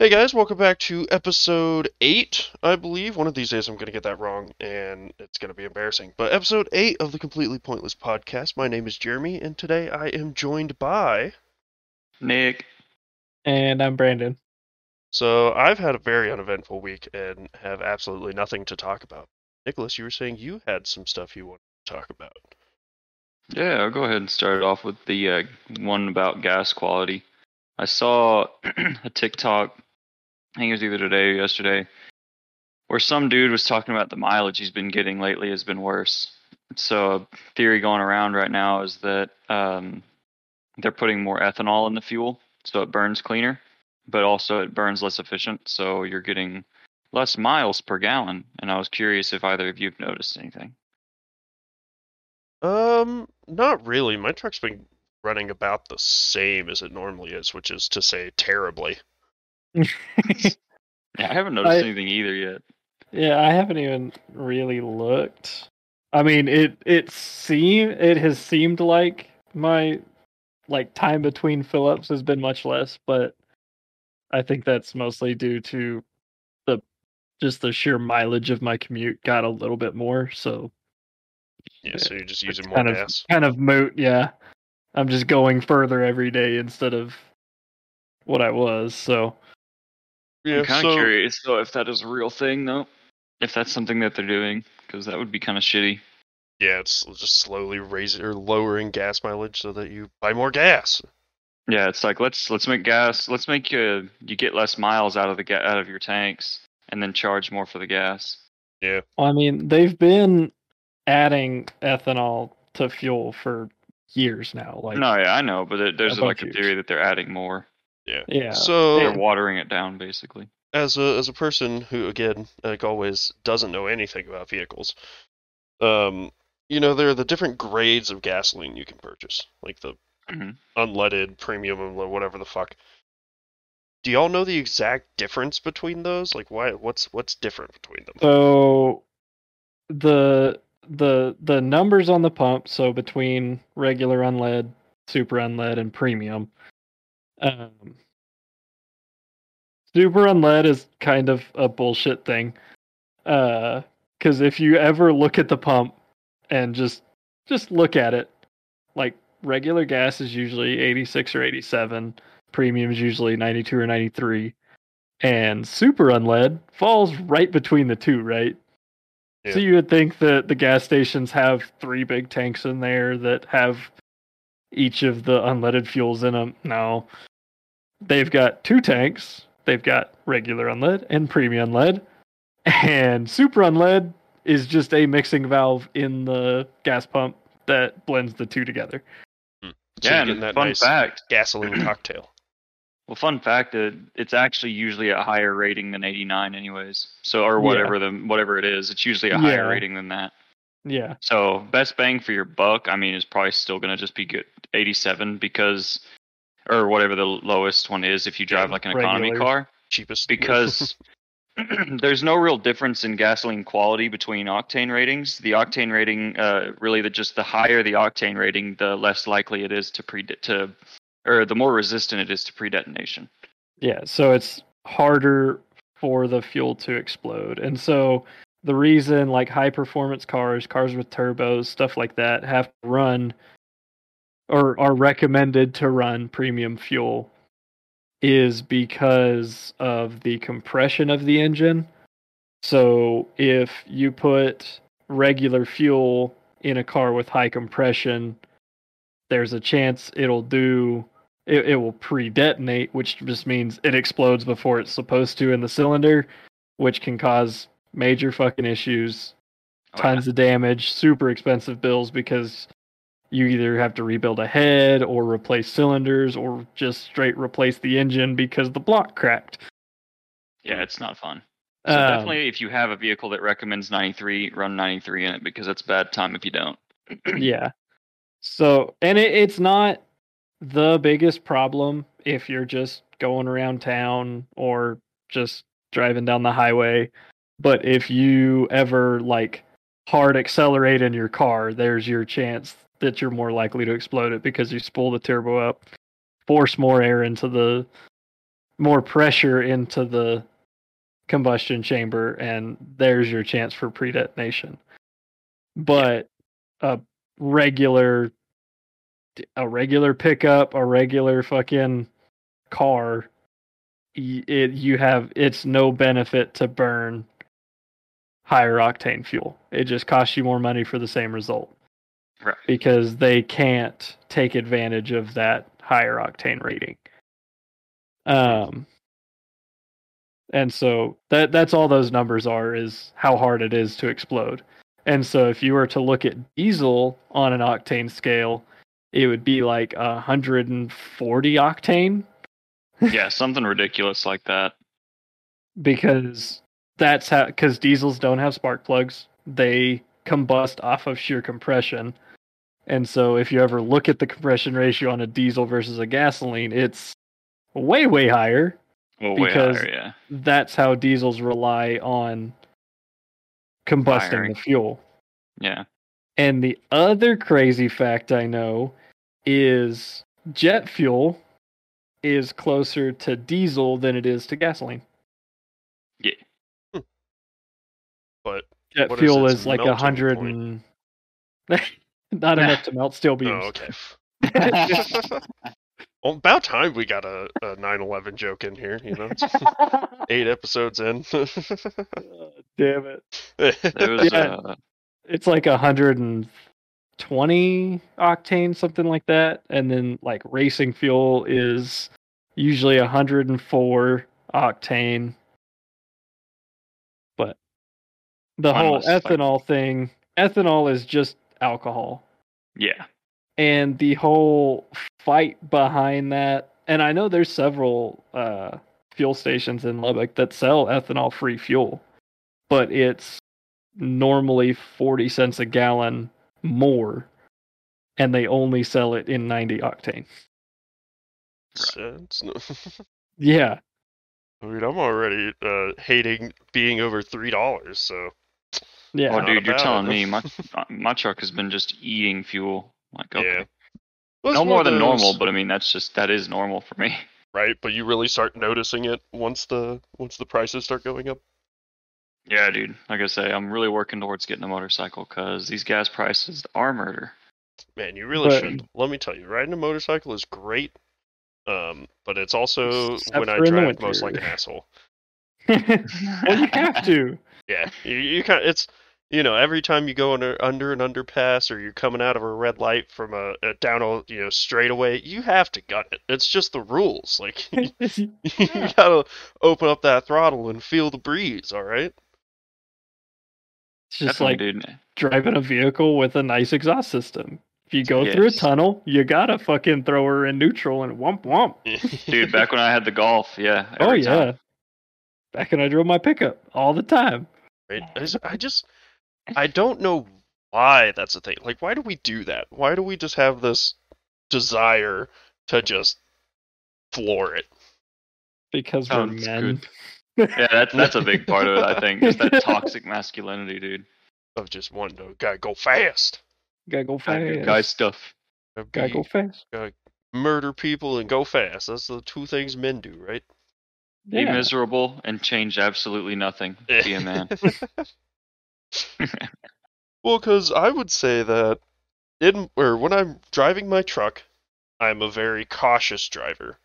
Hey guys, welcome back to episode 8, I believe. One of these days I'm going to get that wrong and it's going to be embarrassing. But episode 8 of the Completely Pointless podcast. My name is Jeremy and today I am joined by. Nick. And I'm Brandon. So I've had a very uneventful week and have absolutely nothing to talk about. Nicholas, you were saying you had some stuff you wanted to talk about. Yeah, I'll go ahead and start off with the uh, one about gas quality. I saw a TikTok, I think it was either today or yesterday, where some dude was talking about the mileage he's been getting lately has been worse. So a theory going around right now is that um, they're putting more ethanol in the fuel, so it burns cleaner, but also it burns less efficient, so you're getting less miles per gallon. And I was curious if either of you've noticed anything. Um, not really. My truck's been running about the same as it normally is, which is to say terribly. Yeah, I haven't noticed I- anything either yet. Yeah, I haven't even really looked. I mean, it it seem it has seemed like my like time between fill ups has been much less, but I think that's mostly due to the just the sheer mileage of my commute got a little bit more, so Yeah, so you're just using more kind of gas. kind of moot, yeah. I'm just going further every day instead of what I was, so Yeah, I'm kind so of curious though if that is a real thing though, if that's something that they're doing, because that would be kind of shitty. yeah, it's just slowly raising or lowering gas mileage so that you buy more gas. Yeah, it's like let's let's make gas, let's make you you get less miles out of the ga- out of your tanks, and then charge more for the gas. Yeah, Well, I mean, they've been adding ethanol to fuel for years now. Like, no, yeah, I know, but it, there's a like a of theory that they're adding more. Yeah. yeah. So They're watering it down basically. as a as a person who again like always doesn't know anything about vehicles um you know there are the different grades of gasoline you can purchase like the Mhm. unleaded premium and whatever the fuck do y'all know the exact difference between those like why what's what's different between them So the the the numbers on the pump, so between regular unlead, super unlead, and premium. Um, super unlead is kind of a bullshit thing. Uh, because if you ever look at the pump and just just look at it, like regular gas is usually 86 or 87, premium is usually 92 or 93, and super unlead falls right between the two, right? So you would think that the gas stations have three big tanks in there that have each of the unleaded fuels in them. No, they've got two tanks. They've got regular unlead and premium unlead, and super unlead is just a mixing valve in the gas pump that blends the two together. Hmm. So yeah, you're getting and that fun nice fact. gasoline cocktail Well, fun fact that it's actually usually a higher rating than 89, anyways. So, or Yeah. whatever the whatever it is, it's usually a higher Yeah. rating than that. Yeah, So, best bang for your buck, I mean, is probably still going to just be good 87 because, or whatever the lowest one is if you drive Yeah, like an economy car, cheapest because there's no real difference in gasoline quality between octane ratings. The octane rating, uh, really, the just the higher the octane rating, the less likely it is to pre to, or the more resistant it is to pre-detonation. Yeah, so it's harder for the fuel to explode. And so the reason like high performance cars, cars with turbos, stuff like that have to run or are recommended to run premium fuel is because of the compression of the engine. So if you put regular fuel in a car with high compression, there's a chance it'll do it, it will pre-detonate, which just means it explodes before it's supposed to in the cylinder, which can cause major fucking issues, Oh, yeah. tons of damage, super expensive bills because you either have to rebuild a head or replace cylinders or just straight replace the engine because the block cracked. Yeah, it's not fun. So Um, definitely, if you have a vehicle that recommends 93, run 93 in it because it's bad time if you don't. yeah. So, and it, it's not the biggest problem if you're just going around town or just driving down the highway. But if you ever like hard accelerate in your car, there's your chance that you're more likely to explode it because you spool the turbo up, force more air into the more pressure into the combustion chamber, and there's your chance for pre-detonation. But a regular, a regular pickup, a regular fucking car, it you have it's no benefit to burn higher octane fuel. It just costs you more money for the same result Right. because they can't take advantage of that higher octane rating. Um, and so that that's all those numbers are is how hard it is to explode. And so if you were to look at diesel on an octane scale, it would be like 140 octane Yeah, something ridiculous like that. because that's how because diesels don't have spark plugs they combust off of sheer compression and so if you ever look at the compression ratio on a diesel versus a gasoline it's way way higher Well, way Because- higher, yeah. that's how diesels rely on combusting Firing. the fuel Yeah. and the other crazy fact i know is jet fuel is closer to diesel than it is to gasoline Yeah. Hmm. But Jet fuel its is like a hundred and not enough to melt steel beams. oh, okay. well, about time we got a, a 9/11 joke in here. You know, eight episodes in. Damn it! It was Yeah. uh, It's like a hundred and twenty octane, something like that, and then like racing fuel is usually hundred and four octane. But the Mine whole was like- ethanol thing, ethanol is just alcohol. yeah. and the whole fight behind that and i know there's several uh, fuel stations in lubbock that sell ethanol free fuel but it's normally 40 cents a gallon more and they only sell it in 90 octane Sense. Yeah I mean, I'm already uh, hating being over three dollars. So yeah oh, dude, you're telling it. me my my truck has been just eating fuel. Like, okay. Yeah. Well, No more of than normal, but I mean that's just that is normal for me. right? But you really start noticing it once the once the prices start going up. Yeah, dude. Like I say, I'm really working towards getting a motorcycle because these gas prices are murder. Man, you really But- should. Let me tell you, riding a motorcycle is great. Um, but it's also when I for in drive most like an asshole. well you have to Yeah, you, you kind it's you know every time you go under under an underpass or you're coming out of a red light from a, a down a you know straightaway, you have to gun it. It's just the rules. Like you gotta open up that throttle and feel the breeze. All right. it's just Definitely, like dude. driving a vehicle with a nice exhaust system if you go through a tunnel you gotta fucking throw her in neutral and wump wump Dude, back when I had the Golf, yeah. Oh yeah. time. Back when I drove my pickup all the time. Right? I just, I just, I don't know why that's a thing. Like, why do we do that? Why do we just have this desire to just floor it? Because oh, we're Sounds men. Yeah, that's that's a big part of it. I think just that toxic masculinity, dude. Of just wanting to gotta go fast, Gotta go Guy, fast. guy stuff. Gotta Gotta be- go fast. murder people and go fast. That's the two things men do, right? Be Yeah. miserable and change absolutely nothing. Be a man. well, because I would say that in or when I'm driving my truck, I'm a very cautious driver,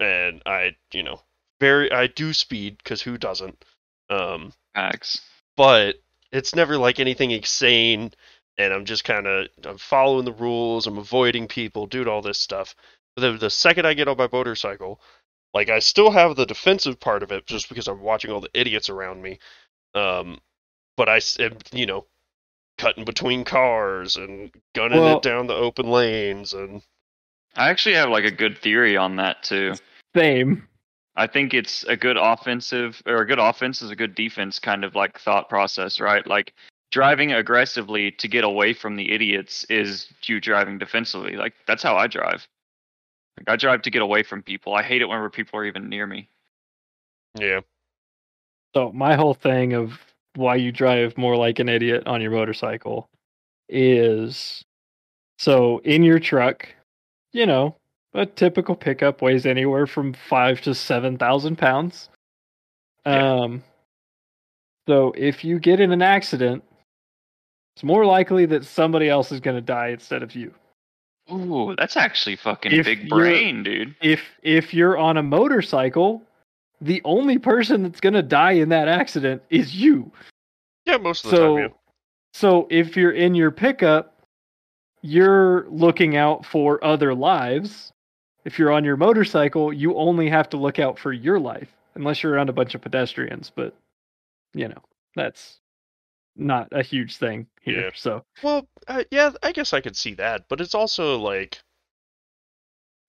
and I, you know, very I do speed because who doesn't? Um, Facts. but it's never like anything insane and i'm just kind of i'm following the rules i'm avoiding people doing all this stuff but the, the second i get on my motorcycle like i still have the defensive part of it just because i'm watching all the idiots around me um but I am you know cutting between cars and gunning Well- it down the open lanes and I actually have like a good theory on that too. Same. I think it's a good offensive or a good offense is a good defense kind of like thought process, right? Like driving aggressively to get away from the idiots is you driving defensively. Like that's how I drive. Like I drive to get away from people. I hate it whenever people are even near me. yeah So my whole thing of why you drive more like an idiot on your motorcycle is so in your truck, you know, a typical pickup weighs anywhere from five to seven thousand pounds. Yeah. Um, so if you get in an accident, it's more likely that somebody else is going to die instead of you. Ooh, that's actually fucking If big brain, dude. If if you're on a motorcycle, the only person that's going to die in that accident is you. Yeah, most of the So, time. Yeah. so if you're in your pickup, you're looking out for other lives. If you're on your motorcycle, you only have to look out for your life, unless you're around a bunch of pedestrians. But you know, that's not a huge thing here. Yeah. So, Well, uh, yeah, I guess I could see that, but it's also like,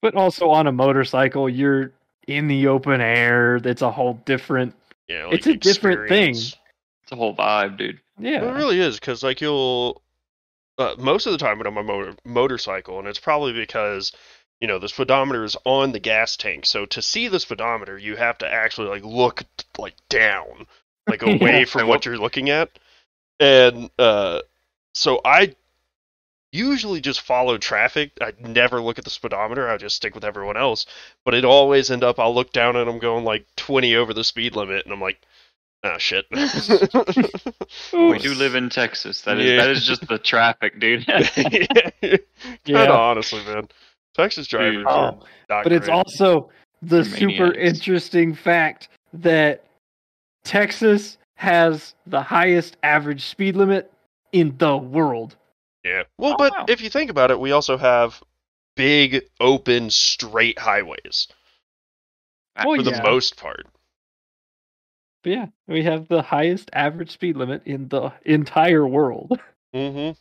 but also on a motorcycle, you're in the open air. That's a whole different. you know, like It's a different thing. It's a whole vibe, dude. Yeah. Well, it really is because like you'll uh, most of the time when I'm on a motor- motorcycle, and it's probably because you know the speedometer is on the gas tank. So to see the speedometer, you have to actually like look like down, like away Yeah. from what what- you're looking at, and uh, so I usually just follow traffic. I never look at the speedometer. I just stick with everyone else. But it always end up I'll look down and I'm going like 20 over the speed limit, and I'm like, ah, shit. We do live in Texas. That is Yeah. that is just the traffic, dude. kind of Yeah. honestly, man. Texas drivers Dude. are Oh, not but it's great. also the They're super interesting fact that Texas has the highest average speed limit in the world. yeah. Well, Oh, but wow. if you think about it, we also have big, open, straight highways Oh, for yeah. the most part. But yeah, we have the highest average speed limit in the entire world. hmm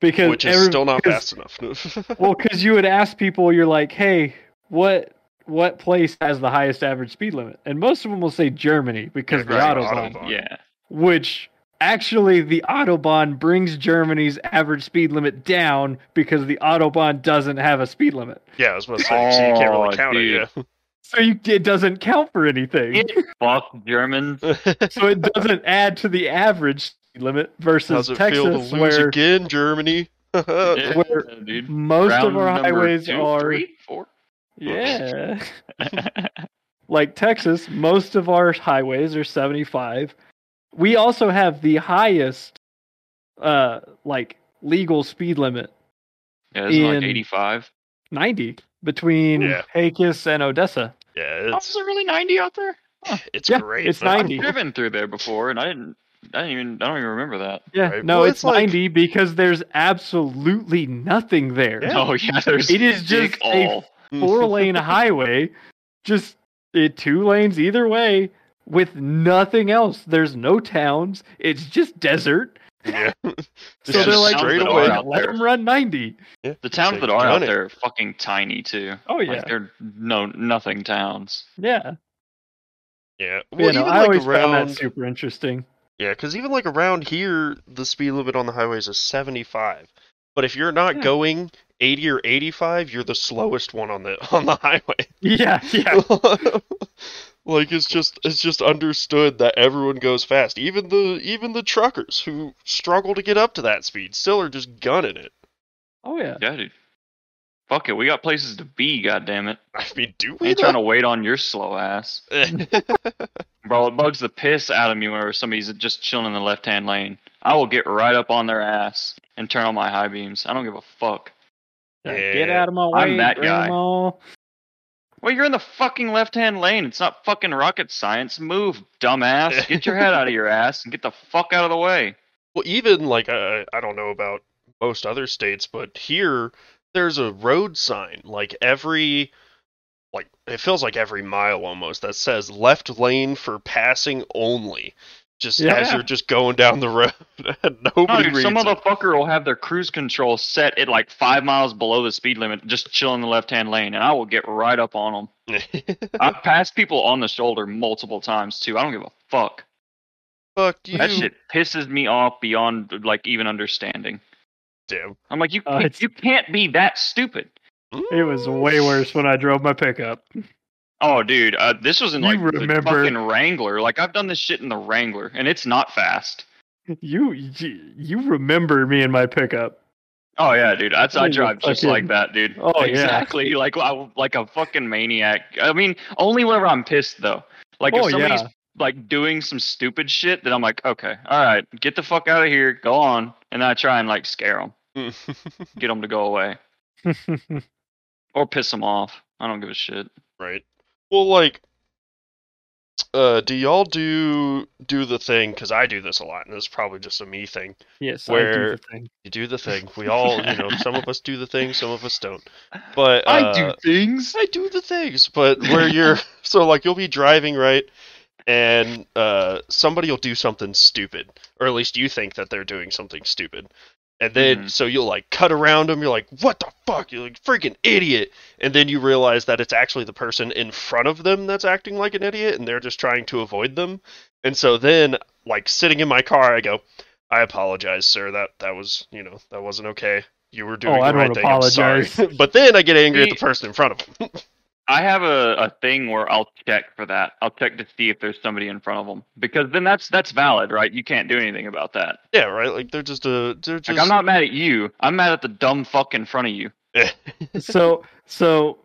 because Which is every- still not fast enough. Well, because you would ask people, you're like, "Hey, what what place has the highest average speed limit?" And most of them will say Germany because the right, autobahn, Autobahn. yeah. which actually the autobahn brings Germany's average speed limit down because the autobahn doesn't have a speed limit, yeah, I was about to say, so you can't really Oh, count dude. it. so you, it doesn't count for anything. Fuck Germans. So it doesn't add to the average speed limit versus How's it Texas, feel to lose where again, Germany? Yeah, where dude. most of our highways two, are three, four. Yeah. like Texas, most of our highways are 75. We also have the highest uh like legal speed limit, yeah, isn't like In- 85. 90 between Yeah. Pecos and Odessa. yeah, Oh, it's is it really 90 out there? it's Yeah, great. it's 90. I've driven through there before, and I didn't. I didn't even. I don't even remember that. Yeah, Right. no, Well, it's, it's like- 90 because there's absolutely nothing there. Yeah. Oh yeah, there's. It is dig just a all. Mm. four lane highway, just it two lanes either way with nothing else. There's no towns. It's just desert. yeah. So Yeah, they're like, straight away. let there. them run 90. Yeah. The towns They've that are out it. there are fucking tiny too. Oh yeah, Like they're no nothing towns. yeah. Yeah. Well, you know, even I like always found around that super interesting. Yeah, because even like around here, the speed limit on the highways is 75. But if you're not Yeah. going 80 or 85, you're the slowest one on the on the highway. Yeah, yeah. like it's just it's just understood that everyone goes fast. Even the even the truckers who struggle to get up to that speed still are just gunning it. Oh yeah. Yeah, dude. Fuck it, we got places to be. God it. I mean, do I we? ain't trying to wait on your slow ass, bro. It bugs the piss out of me whenever somebody's just chilling in the left hand lane. I will get right up on their ass and turn on my high beams. I don't give a fuck. Like, Yeah. Get out of my way, I'm that guy. Well, you're in the fucking left hand lane. It's not fucking rocket science. Move, dumbass. Get your head out of your ass and get the fuck out of the way. Well, even like I I don't know about most other states, but here there's a road sign like every like it feels like every mile almost that says left lane for passing only. Just as you're just going down the road, and No, nobody dude, reads some motherfucker will have their cruise control set at like five miles below the speed limit, just chilling the left hand lane, and I will get right up on them. I've passed people on the shoulder multiple times too. I don't give a fuck. Fuck you, That shit pisses me off beyond like even understanding. damn. I'm like, you Uh, you can't be that stupid. It was way worse when I drove my pickup. Oh, dude, uh, this was in You like the fucking Wrangler. Like I've done this shit in the Wrangler, and it's not fast. You you you remember me in my pickup? Oh yeah, dude. That's I Like a drive just fucking- like that, dude. Oh, yeah. exactly. Like I, like a fucking maniac. I mean, only whenever I'm pissed though. Like Oh, if somebody's yeah. like doing some stupid shit, then I'm like, okay, all right, get the fuck out of here, go on, and then I try and like scare them, get them to go away, or piss them off. I don't give a shit. right. Well, like, uh, do y'all do do the thing? Because I do this a lot, and it's probably just a me thing. yes, I Where- do the thing. You do the thing. We all, you know, some of us do the thing, some of us don't. But I do uh, things. I do the things, but where you're so like you'll be driving right, and uh, somebody will do something stupid, or at least you think that they're doing something stupid, and then Mhm. so you'll like cut around them. You're like, "What the fuck? You're like freaking idiot!" And then you realize that it's actually the person in front of them that's acting like an idiot, and they're just trying to avoid them. And so then, like sitting in my car, I go, "I apologize, sir. That that was you know that wasn't okay." You were doing Oh, the right thing. I'm sorry. apologize. but then I get angry at the person in front of them. I have a, a thing where I'll check for that. I'll check to see if there's somebody in front of them because then that's that's valid, right? You can't do anything about that. Yeah, right. Like they're just a they're just. Like I'm not mad at you. I'm mad at the dumb fuck in front of you. so so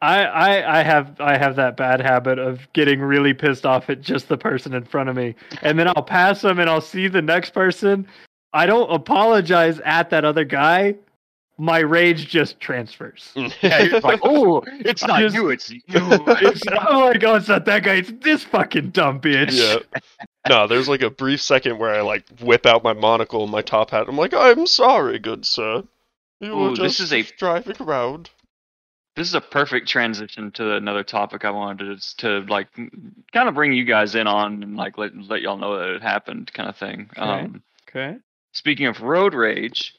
I, I I have I have that bad habit of getting really pissed off at just the person in front of me, and then I'll pass them and I'll see the next person. I don't apologize at that other guy. My rage just transfers. Yeah, you're like, oh, it's I not just- you, it's you. It's, I'm like, oh, it's not that guy. It's this fucking dumb bitch. yeah. No, there's like a brief second where I like whip out my monocle and my top hat. I'm like, I'm sorry, good sir. You were just this is a- driving around. this is a perfect transition to another topic I wanted to, to like kind of bring you guys in on and like let let y'all know that it happened, kind of thing. Okay. Um, Okay. speaking of road rage,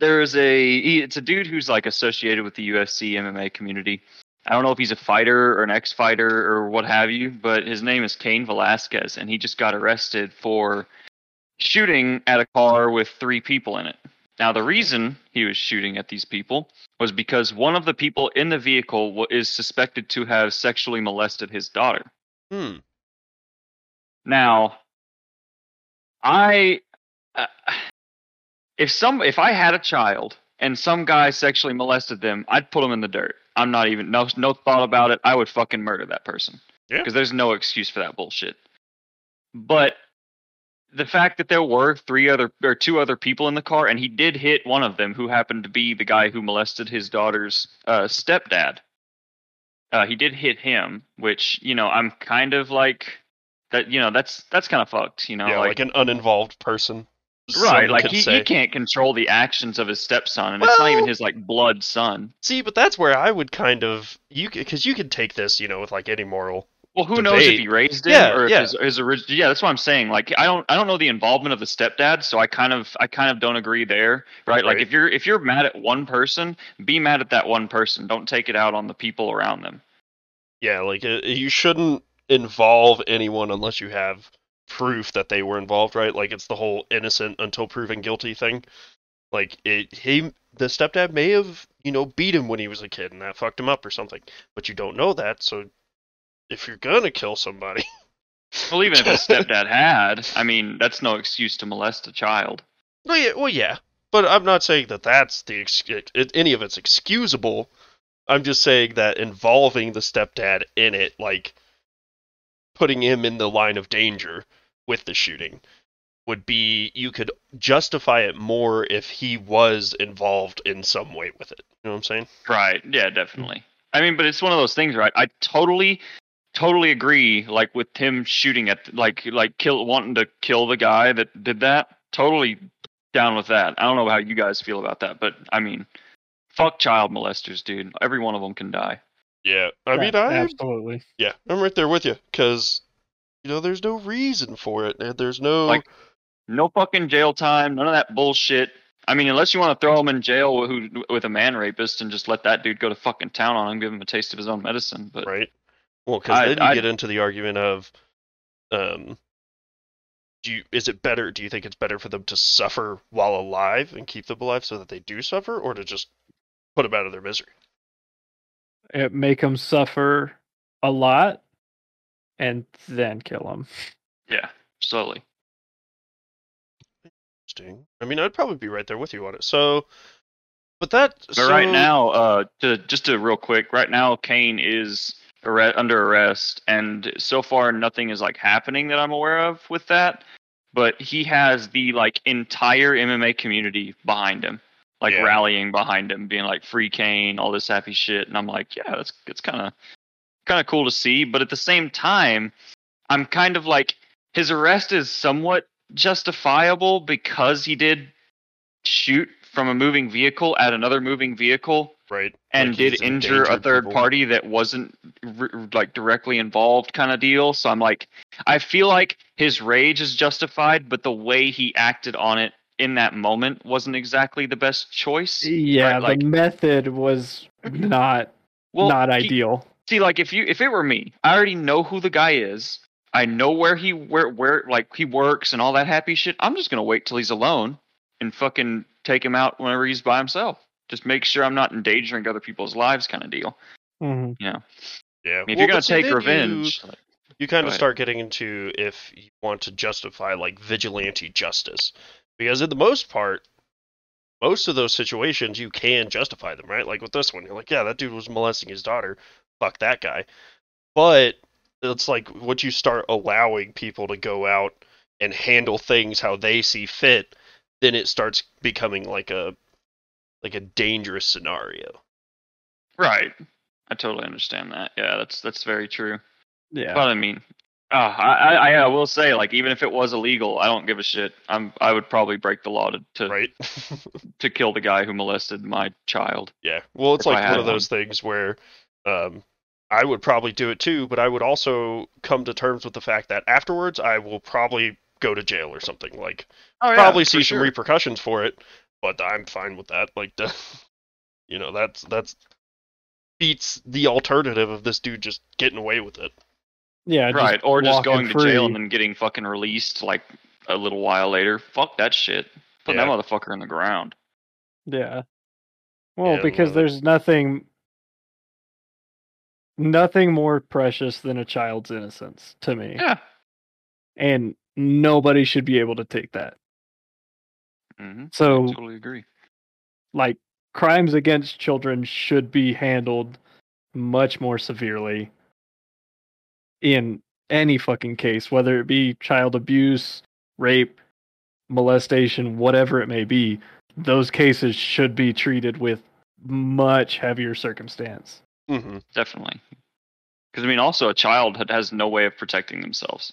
there is a he, it's a dude who's like associated with the UFC MMA community. I don't know if he's a fighter or an ex-fighter or what have you, but his name is Cain Velasquez, and he just got arrested for shooting at a car with three people in it. Now, the reason he was shooting at these people was because one of the people in the vehicle is suspected to have sexually molested his daughter. Hmm. Now, I uh, if some if I had a child and some guy sexually molested them, I'd put them in the dirt. I'm not even no no thought about it. I would fucking murder that person. Yeah. Because there's no excuse for that bullshit. But the fact that there were three other or two other people in the car and he did hit one of them who happened to be the guy who molested his daughter's uh, stepdad. Uh, he did hit him, which you know I'm kind of like that. You know that's that's kind of fucked. You know, yeah, like, an uninvolved person. Right? Like he, say. he can't control the actions of his stepson, and it's not even his like blood son. See, but that's where I would kind of you because you could take this, you know, with like any moral. Well, who knows if he raised him Yeah, or if yeah. his, his original? Yeah, that's what I'm saying. Like, I don't, I don't know the involvement of the stepdad, so I kind of, I kind of don't agree there, right? Like, if you're, if you're mad at one person, be mad at that one person. Don't take it out on the people around them. Yeah, like uh, you shouldn't involve anyone unless you have proof that they were involved, right? Like it's the whole innocent until proven guilty thing. Like it, he, the stepdad may have, you know, beat him when he was a kid and that fucked him up or something, but you don't know that. So if you're gonna kill somebody, Well, even if his stepdad had, I mean, that's no excuse to molest a child. well, yeah, well, yeah, but I'm not saying that that's the ex- it, any of it's excusable. I'm just saying that involving the stepdad in it, like putting him in the line of danger with the shooting, would be you could justify it more if he was involved in some way with it. You know what I'm saying? Right. Yeah, definitely. I mean, but it's one of those things, right? I totally, totally agree. Like with him shooting at, like, like kill, wanting to kill the guy that did that. Totally down with that. I don't know how you guys feel about that, but I mean, fuck child molesters, dude. Every one of them can die. Yeah. I mean, I absolutely. yeah, I'm right there with you because you know there's no reason for it. and There's no Like- No fucking jail time. None of that bullshit. I mean, unless you want to throw him in jail with, who, with a man rapist and just let that dude go to fucking town on him, give him a taste of his own medicine. But right? Well, because then you I- get into the argument of, um, do you, is it better? Do you think it's better for them to suffer while alive and keep them alive so that they do suffer, or to just put them out of their misery? It make them suffer a lot, and then kill them. yeah, slowly. interesting. I mean, I'd probably be right there with you on it. So, but that. But so, right now, uh, to just to real quick, right now Cain is arre- under arrest, and so far nothing is like happening that I'm aware of with that. But he has the like entire MMA community behind him, like Yeah. rallying behind him, being like "Free Cain," all this happy shit, and I'm like, yeah, that's it's kind of kind of cool to see. But at the same time, I'm kind of like his arrest is somewhat justifiable because he did shoot from a moving vehicle at another moving vehicle right, and like did injure a third people. party that wasn't r- like directly involved kind of deal so i'm like i feel like his rage is justified but the way he acted on it in that moment wasn't exactly the best choice Yeah, Right, like- the method was not well not he- ideal. See like if you if it were me i already know who the guy is. I know where he where where like he works and all that happy shit. I'm just gonna wait till he's alone and fucking take him out whenever he's by himself. Just make sure i'm not endangering other people's lives kind of deal. Mhm. Yeah, I mean, if Well, you're gonna take then you- revenge you kind of start getting into if you want to justify like vigilante justice. Because in the most part most of those situations you can justify them right? Like with this one you're like yeah that dude was molesting his daughter fuck that guy but it's like once you start allowing people to go out and handle things how they see fit then it starts becoming like a like a dangerous scenario Right. I totally understand that. Yeah, that's that's very true. Yeah. But I mean, uh, I, I I will say like even if it was illegal, I don't give a shit. I'm I would probably break the law to to, right to kill the guy who molested my child. Yeah. Well, it's like one of those things where um, I would probably do it too, but I would also come to terms with the fact that afterwards I will probably go to jail or something. Like, Oh probably see some repercussions for it, but I'm fine with that. Like, the, you know, that's that's beats the alternative of this dude just getting away with it. yeah. right, or just walking going to jail and then getting fucking released like a little while later. Fuck that shit. Put Yeah. that motherfucker in the ground. Yeah. Well, Yeah, because well- there's nothing nothing more precious than a child's innocence to me. Yeah. And nobody should be able to take that. hmm So totally agree. like crimes against children should be handled much more severely in any fucking case, whether it be child abuse, rape, molestation, whatever it may be. Those cases should be treated with much heavier circumstance. Mm-hmm. Definitely. Because I mean, also a child has no way of protecting themselves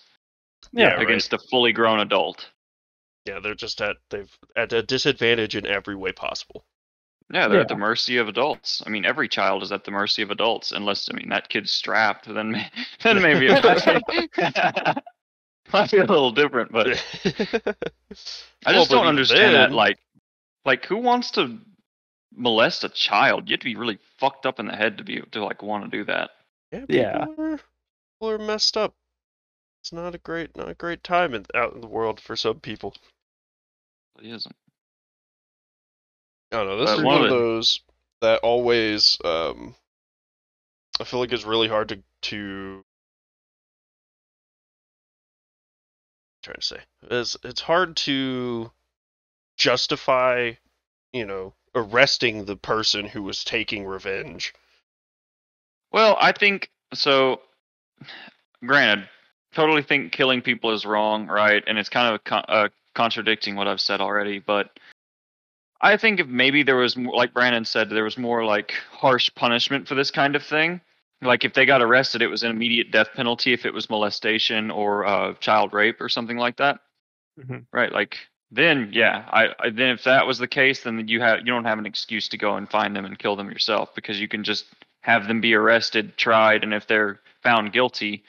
Yeah, right. against a fully grown adult. Yeah, they're just at they've at a disadvantage in every way possible. Yeah, they're at the mercy of adults. I mean, every child is at the mercy of adults, unless I mean that kid's strapped. Then, may- then maybe it might be, might be a little different. But I just don't understand that. Like, like who wants to molest a child? You have to be really fucked up in the head to be to like want to do that. Yeah, Yeah. people Are, people are messed up. It's not a great, not a great time in, out in the world for some people. It isn't. I don't know. This But is one one of of the- those that always, um, I feel like it's really hard to to. trying to say it's it's hard to justify, you know, arresting the person who was taking revenge. Well, I think so. Granted, totally think killing people is wrong, right? And it's kind of con- uh, contradicting what I've said already. But I think if maybe there was, more, like Brandon said, there was more like harsh punishment for this kind of thing. Like if they got arrested, it was an immediate death penalty if it was molestation or uh, child rape or something like that, Mhm. right? Like then, yeah, I, I then if that was the case, then you have you don't have an excuse to go and find them and kill them yourself because you can just have them be arrested, tried, and if they're found guilty,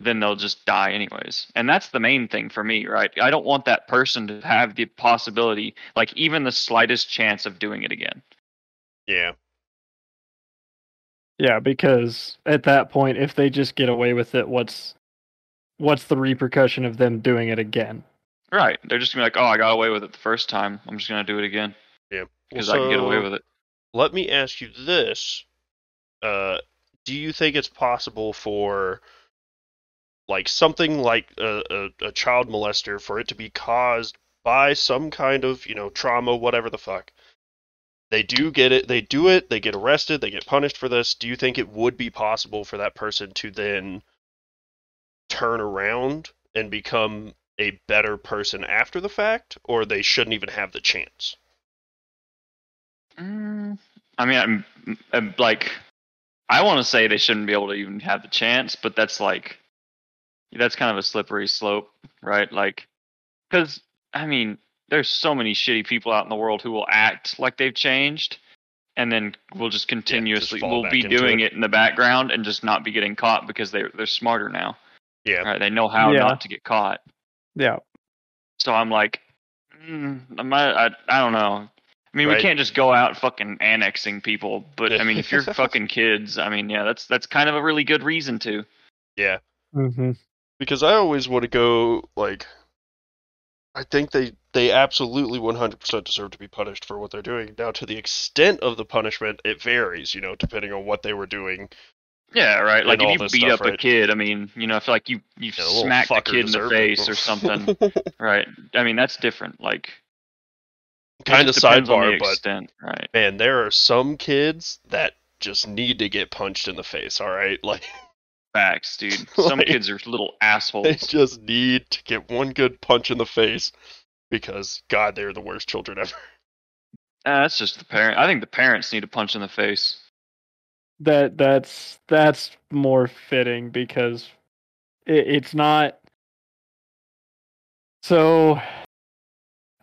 then they'll just die anyways. And that's the main thing for me, right? I don't want that person to have the possibility, like even the slightest chance of doing it again. Yeah. Yeah, because at that point if they just get away with it, what's what's the repercussion of them doing it again? Right. They're just gonna be like, oh, I got away with it the first time. I'm just gonna do it again Yeah. because I can get away with it. let me ask you this uh do you think it's possible for like something like a, a, a child molester for it to be caused by some kind of, you know, trauma, whatever the fuck, they do get it, they do it, they get arrested, they get punished for this. Do you think it would be possible for that person to then turn around and become a better person after the fact, or they shouldn't even have the chance? Mm, I mean, I'm, I'm like, I want to say they shouldn't be able to even have the chance, but that's like, that's kind of a slippery slope, right? Like, because I mean, there's so many shitty people out in the world who will act like they've changed, and then we'll just continuously we'll be doing it. it in the background and just not be getting caught because they they're smarter now, Yeah. right? They know how Yeah. not to get caught. Yeah. So I'm like, mm, am I, I, I don't know. I mean, Right. we can't just go out fucking annexing people, but I mean, if you're fucking kids, I mean, yeah, that's that's kind of a really good reason to. Yeah. Mm-hmm. because I always want to go like I think they they absolutely 100% deserve to be punished for what they're doing. Now to the extent of the punishment it varies, you know, depending on what they were doing. Yeah, right. Like if you beat up a kid, I mean, you know, if like you you Yeah, the a kid in the face or something, right? I mean, that's different. Like kind of just depends on sidebar, but extent, right? man, there are some kids that just need to get punched in the face, all right? Like Facts, dude. Some Like- kids are little assholes. they just need to get one good punch in the face because god, they're the worst children ever. Uh, that's just the parent. I think the parents need a punch in the face. That that's that's more fitting because it, it's not. So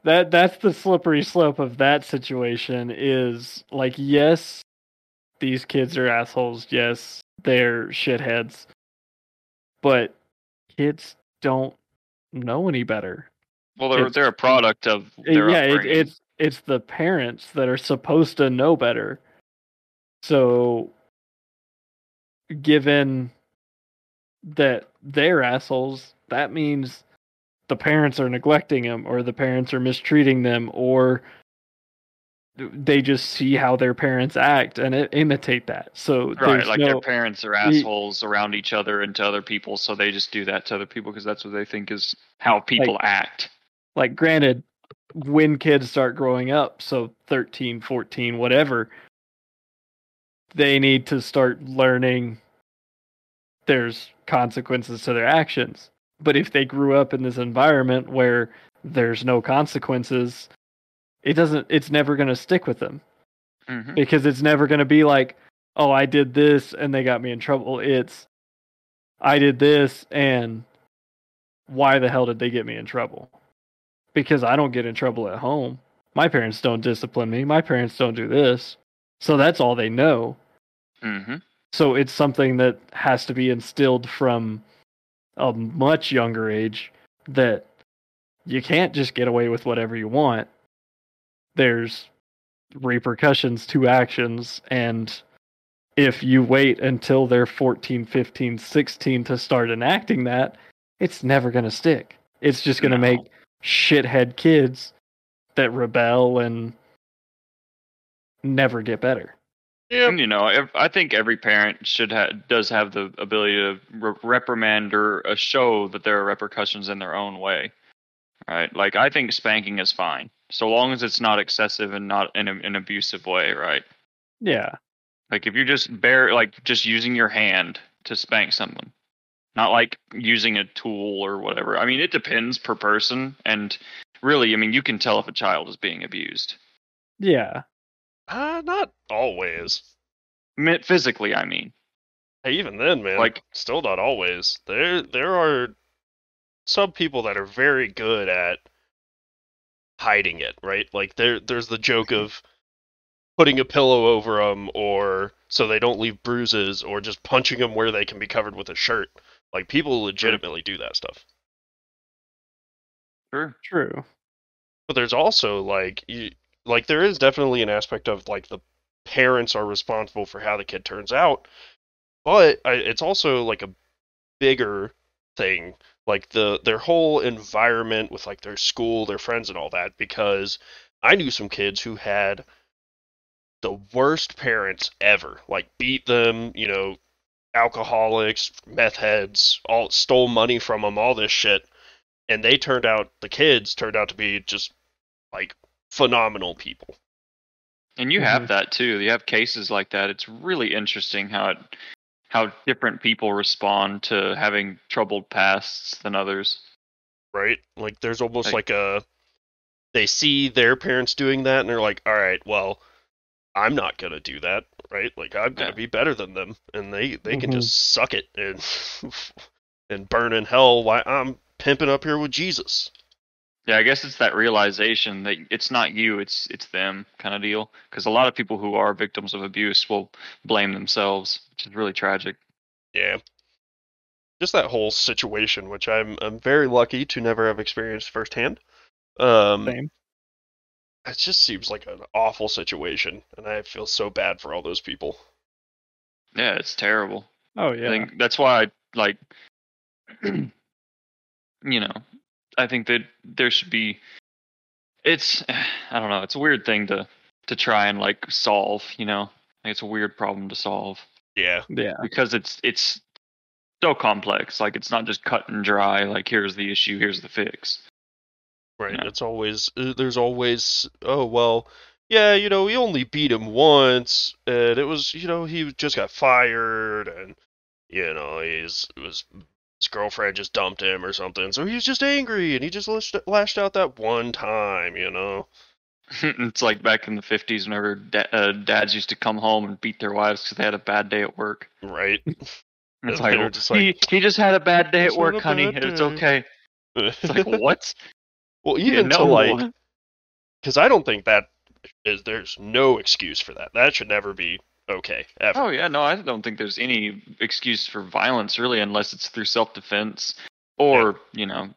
that that's the slippery slope of that situation. Is like yes, these kids are assholes. Yes, they're shitheads. But kids don't know any better. Well, they're It's- they're a product of yeah, it, it's it's the parents that are supposed to know better. So, given that they're assholes, that means the parents are neglecting them, or the parents are mistreating them, or they just see how their parents act and imitate that. So Right, like no, their parents are assholes around each other and to other people, so they just do that to other people because that's what they think is how people act. like granted when kids start growing up so 13 14 whatever they need to start learning there's consequences to their actions. But if they grew up in this environment where there's no consequences it doesn't it's never going to stick with them. Hmm because it's never going to be like oh i did this and they got me in trouble. It's i did this and why the hell did they get me in trouble? Because i don't get in trouble at home. My parents don't discipline me. My parents don't do this. So that's all they know. Hmm so it's something that has to be instilled from a much younger age that you can't just get away with whatever you want. There's repercussions to actions and if you wait until they're 14, 15, 16 to start enacting that, it's never going to stick. It's just going to No. make shithead kids that rebel and never get better. Yeah. And, you know, I think every parent should ha- does have the ability to re- reprimand or uh, show that there are repercussions in their own way. Right? Like I think spanking is fine, so long as it's not excessive and not in a, an abusive way. Right? Yeah. Like if you're just bare, like just using your hand to spank someone, not like using a tool or whatever. I mean, it depends per person, and really, I mean, you can tell if a child is being abused. Yeah. Uh, not always. Me- Physically, I mean. Hey, even then, man, Like- still not always. There, there are some people that are very good at hiding it, right? Like there, there's the joke of putting a pillow over them, or so they don't leave bruises, or just punching them where they can be covered with a shirt. Like people legitimately do that stuff. Sure. True. But there's also like, you, like there is definitely an aspect of like the parents are responsible for how the kid turns out, but I, it's also like a bigger thing, like the their whole environment with like their school, their friends, and all that. Because I knew some kids who had the worst parents ever, like beat them, you know, alcoholics, meth heads, all stole money from them, all this shit. and they turned out the kids turned out to be just like phenomenal people. And you have that too. You have cases like that. It's really interesting how it how different people respond to having troubled pasts than others. right? Like there's almost Like- like a they see their parents doing that and they're like, "All right, well, I'm not going to do that." Right? Like I'm going to Yeah. be better than them and they they can Mhm. just suck it and and burn in hell while I'm pimping up here with Jesus. Yeah, I guess it's that realization that it's not you, it's it's them kind of deal. Because a lot of people who are victims of abuse will blame themselves, which is really tragic. Yeah. Just that whole situation which I'm I'm very lucky to never have experienced firsthand. Um Same. it just seems like an awful situation and I feel so bad for all those people. Yeah, it's terrible. Oh yeah. I think that's why I like you know, I think that there should be it's I don't know, it's a weird thing to to try and like solve, you know. Like, it's a weird problem to solve Yeah. yeah. because it's it's so complex. Like it's not just cut and dry like here's the issue, here's the fix. Right. Yeah. It's always uh, there's always oh well, yeah, you know, we only beat him once and it was, you know, he just got fired and you know, he's was his girlfriend just dumped him or something. So he was just angry and he just lashed, lashed out that one time, you know. it's like back in the 50s whenever da- uh, dads used to come home and beat their wives because they had a bad day at work. Right. It's And like, they were "Oh, just like, he, he just had a bad day at work, honey. It's okay. It's like, what? well, You even to know. like cuz I don't think that is there's no excuse for that. That should never be okay ever. Oh yeah, no, I don't think there's any excuse for violence really, unless it's through self-defense or you know,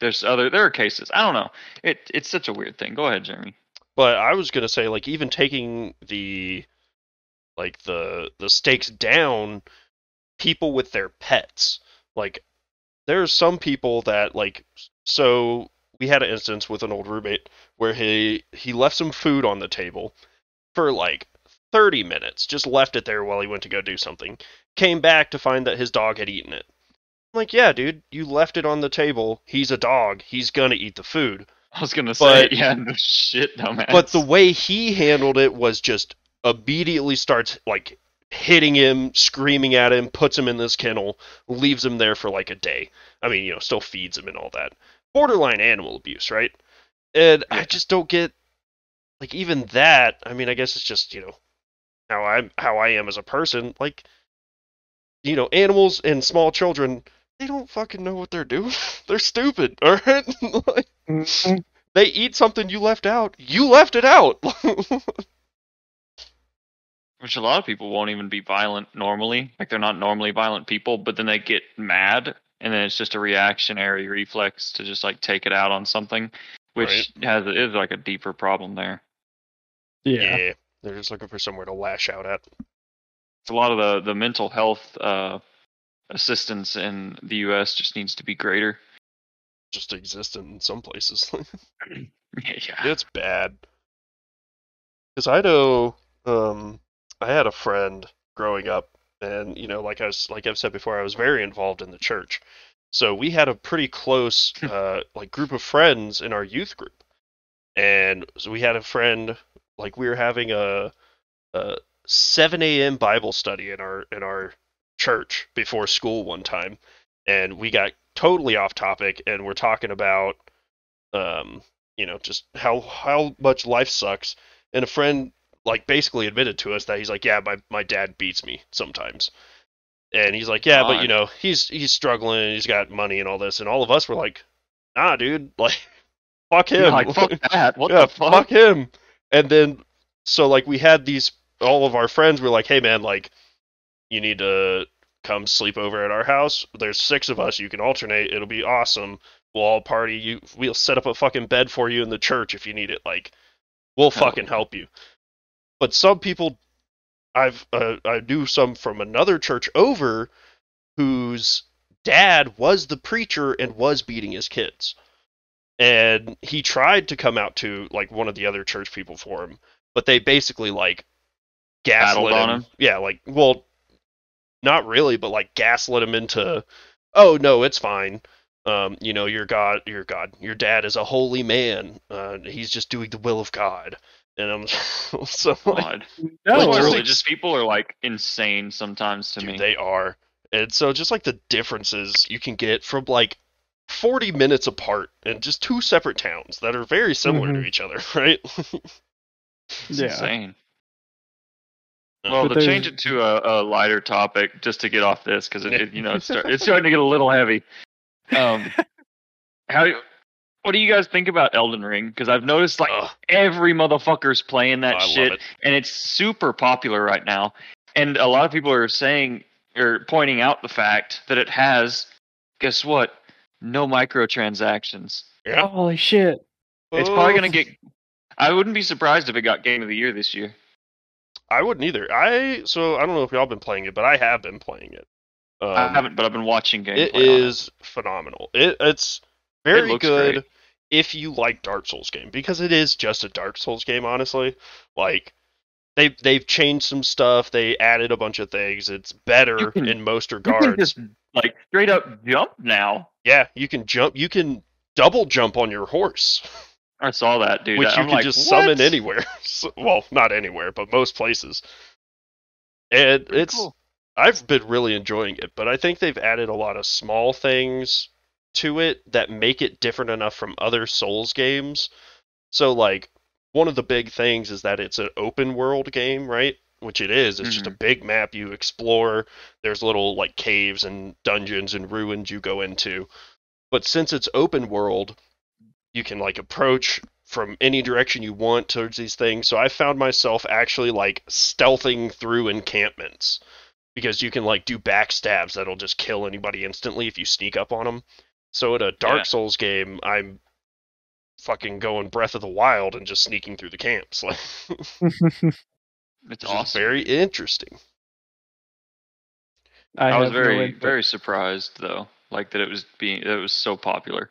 there's other there are cases. I don't know. It it's such a weird thing. Go ahead, Jeremy. But I was gonna say, like, even taking the like the the stakes down, people with their pets. Like, there's some people that like. So we had an instance with an old roommate where he he left some food on the table for like 30 minutes, just left it there while he went to go do something. Came back to find that his dog had eaten it. I'm like, yeah, dude, you left it on the table. He's a dog. He's gonna eat the food. I was gonna say, yeah, no shit, dumbass. But the way he handled it was just immediately starts like hitting him, screaming at him, puts him in this kennel, leaves him there for like a day. I mean, you know, still feeds him and all that. Borderline animal abuse, right? And I just don't get like even that. I mean, I guess it's just, you know, how I'm how I am as a person, like you know, animals and small children, they don't fucking know what they're doing. they're stupid, all right? like, Mhm. they eat something you left out. You left it out. Which a lot of people won't even be violent normally. Like they're not normally violent people, but then they get mad and then it's just a reactionary reflex to just like take it out on something, which has is like a deeper problem there. yeah. They're just looking for somewhere to lash out at. It's a lot of the the mental health uh, assistance in the U.S. just needs to be greater. Just exist in some places. yeah. it's bad. Because I know, um, I had a friend growing up, and you know, like I was, like I've said before, I was very involved in the church. So we had a pretty close, uh, like group of friends in our youth group, and so we had a friend, like we were having a, a 7 a.m. Bible study in our in our church before school one time, and we got totally off topic, and we're talking about, um, you know, just how how much life sucks. And a friend like basically admitted to us that he's like, yeah, my my dad beats me sometimes. And he's like, yeah, but you know, he's he's struggling, he's got money and all this, and all of us were like, nah, dude, like, fuck him, like fuck that. What yeah, the fuck? him. And then so like we had these all of our friends were like, hey man, like you need to come sleep over at our house. There's six of us. You can alternate. It'll be awesome. We'll all party. You we'll set up a fucking bed for you in the church if you need it. Like we'll fucking help you. But some people I've uh, I knew some from another church over whose dad was the preacher and was beating his kids. And he tried to come out to like one of the other church people for him, but they basically like gaslit Battled on him. him? Yeah, like well, not really, but like gaslit him into, oh no, it's fine. Um, you know, your God, your God, your dad is a holy man. Uh, he's just doing the will of God. And I'm so like, God. No, Like, Like, religious people are like insane sometimes to dude, me. they are. And so just like the differences you can get from like 40 minutes apart and just two separate towns that are very similar to Mhm. each other, right? It's Yeah. insane. Uh, Well, But to change it to a, a lighter topic, just to get off this, because it, it, you know, it's, start, it's starting to get a little heavy. Um, how? What do you guys think about Elden Ring? Because I've noticed like Ugh, every motherfucker's playing that I love shit, it. and it's super popular right now. And a lot of people are saying or pointing out the fact that it has, guess what? No microtransactions. Yeah. Holy shit! It's probably Oh, gonna get. I wouldn't be surprised if it got Game of the Year this year. I wouldn't either. I so I don't know if y'all been playing it, but I have been playing it. Um, I haven't, but I've been watching gameplay. It on is phenomenal. It it's very looks good great. if you like Dark Souls game because it is just a Dark Souls game. Honestly, like they they've changed some stuff. They added a bunch of things. It's better can- in most You can regards. just like straight up jump now. Yeah, you can jump. You can double jump on your horse, I saw that, dude. which you I'm can like, just what? summon anywhere. So- well, not anywhere, but most places. And Pretty it's cool. I've been really enjoying it, but I think they've added a lot of small things to it that make it different enough from other Souls games. So like one of the big things is that it's an open world game, right? Which it is. It's just a mm-hmm. big map you explore. There's little like caves and dungeons and ruins you go into. But since it's open world, you can like approach from any direction you want towards these things. So I found myself actually like stealthing through encampments because you can like do backstabs that'll just kill anybody instantly if you sneak up on them. So in a Dark Yeah. Souls game, I'm fucking going Breath of the Wild and just sneaking through the camps. Like, It's awesome. very interesting. I, I was have no very very surprised though, like that it was being that it was so popular.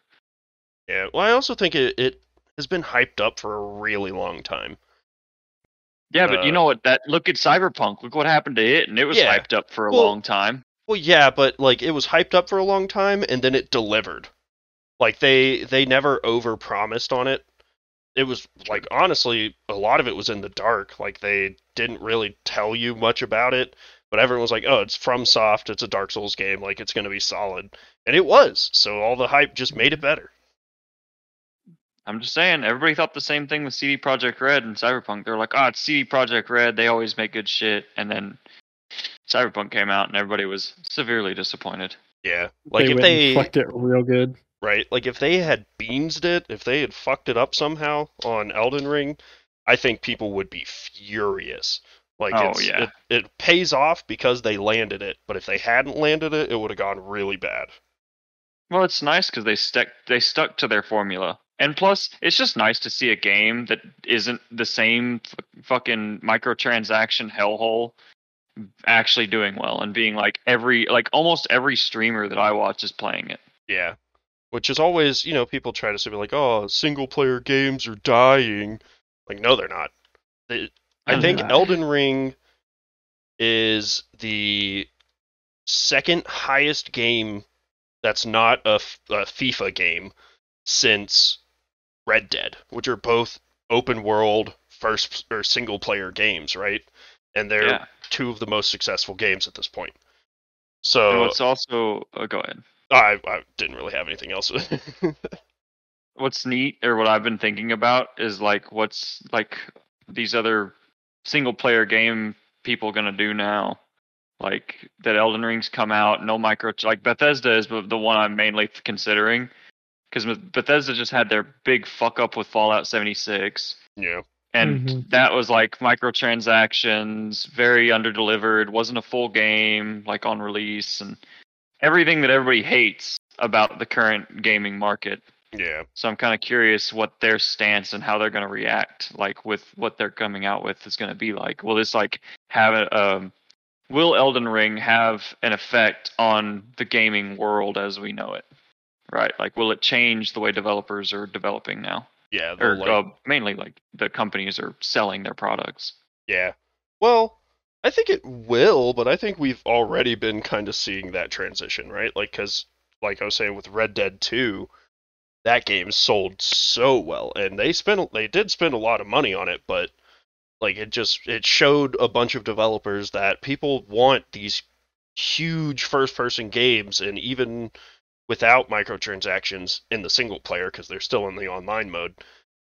Yeah. Well, I also think it, it has been hyped up for a really long time. Yeah, but you Uh, know what? That look at Cyberpunk. Look what happened to it, and it was Yeah. hyped up for a Well, long time. Well, yeah, but like it was hyped up for a long time and then it delivered. Like they they never overpromised on it. It was like honestly, a lot of it was in the dark. Like they didn't really tell you much about it, but everyone was like, "Oh, it's FromSoft. It's a Dark Souls game. Like it's going to be solid." And it was. So all the hype just made it better. I'm just saying, everybody thought the same thing with CD Projekt Red and Cyberpunk. They're like, "Oh, it's CD Projekt Red. They always make good shit." And then Cyberpunk came out, and everybody was severely disappointed. Yeah. Like they if went and they fucked it real good. Right, like if they had beansed it, if they had fucked it up somehow on Elden Ring, I think people would be furious. Like Oh, it's, yeah. it, it pays off because they landed it, but if they hadn't landed it, it would have gone really bad. Well, it's nice because they stuck they stuck to their formula, and plus, it's just nice to see a game that isn't the same f- fucking microtransaction hellhole actually doing well and being like every like almost every streamer that I watch is playing it. Yeah. Which is always, you know, people try to say like, "Oh, single player games are dying." Like, no, they're not. They, I think not. Elden Ring is the second highest game that's not a FIFA game since Red Dead, which are both open world first or single player games, right? And they're Yeah. two of the most successful games at this point. And So oh, what's also oh, go ahead. I, I didn't really have anything else. What's neat or what I've been thinking about is like what's like these other single player game people gonna do now. Like that Elden Ring's come out, no micro like Bethesda is the the one I'm mainly considering because Bethesda just had their big fuck up with Fallout 76, yeah. and Mhm. that was like microtransactions, very underdelivered, wasn't a full game like on release, and everything that everybody hates about the current gaming market. Yeah. So I'm kind of curious what their stance and how they're going to react, like with what they're coming out with, is going to be like. Will this like have a um, will Elden Ring have an effect on the gaming world as we know it? Right, like will it change the way developers are developing now, Yeah. or like- uh, mainly like the companies are selling their products? yeah. Well, I think it will, but I think we've already been kind of seeing that transition, right? Like, because like I was saying with Red Dead 2, that game sold so well, and they spent they did spend a lot of money on it, but like it just it showed a bunch of developers that people want these huge first person games, and even without microtransactions in the single player because they're still in the online mode,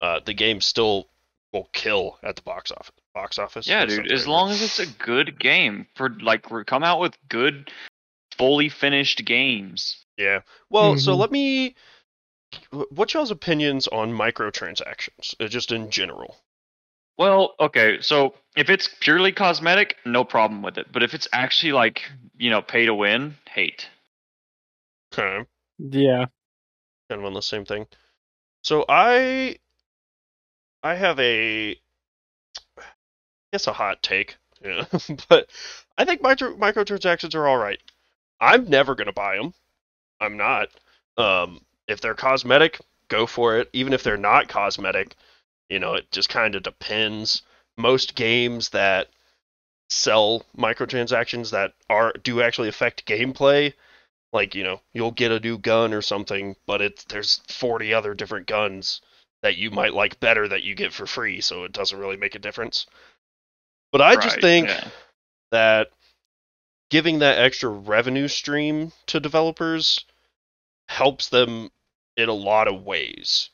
uh, the game still will kill at the box office. Box office. Yeah, dude. As long as it's a good game for like re- come out with good, fully finished games. Yeah. Well, so Mhm. let me. What's y'all's opinions on microtransactions, uh, just in general? Well, okay, so if it's purely cosmetic, no problem with it. But if it's actually like you know pay to win, hate. Okay. Yeah. kind of on the same thing. So I I have a I guess a hot take, yeah. but I think micro, microtransactions are all right. I'm never gonna buy them. I'm not. Um, if they're cosmetic, go for it. Even if they're not cosmetic, you know, it just kind of depends. Most games that sell microtransactions that are do actually affect gameplay like you know you'll get a new gun or something but it's there's 40 other different guns that you might like better that you get for free so it doesn't really make a difference but i just think yeah. that giving that extra revenue stream to developers helps them in a lot of ways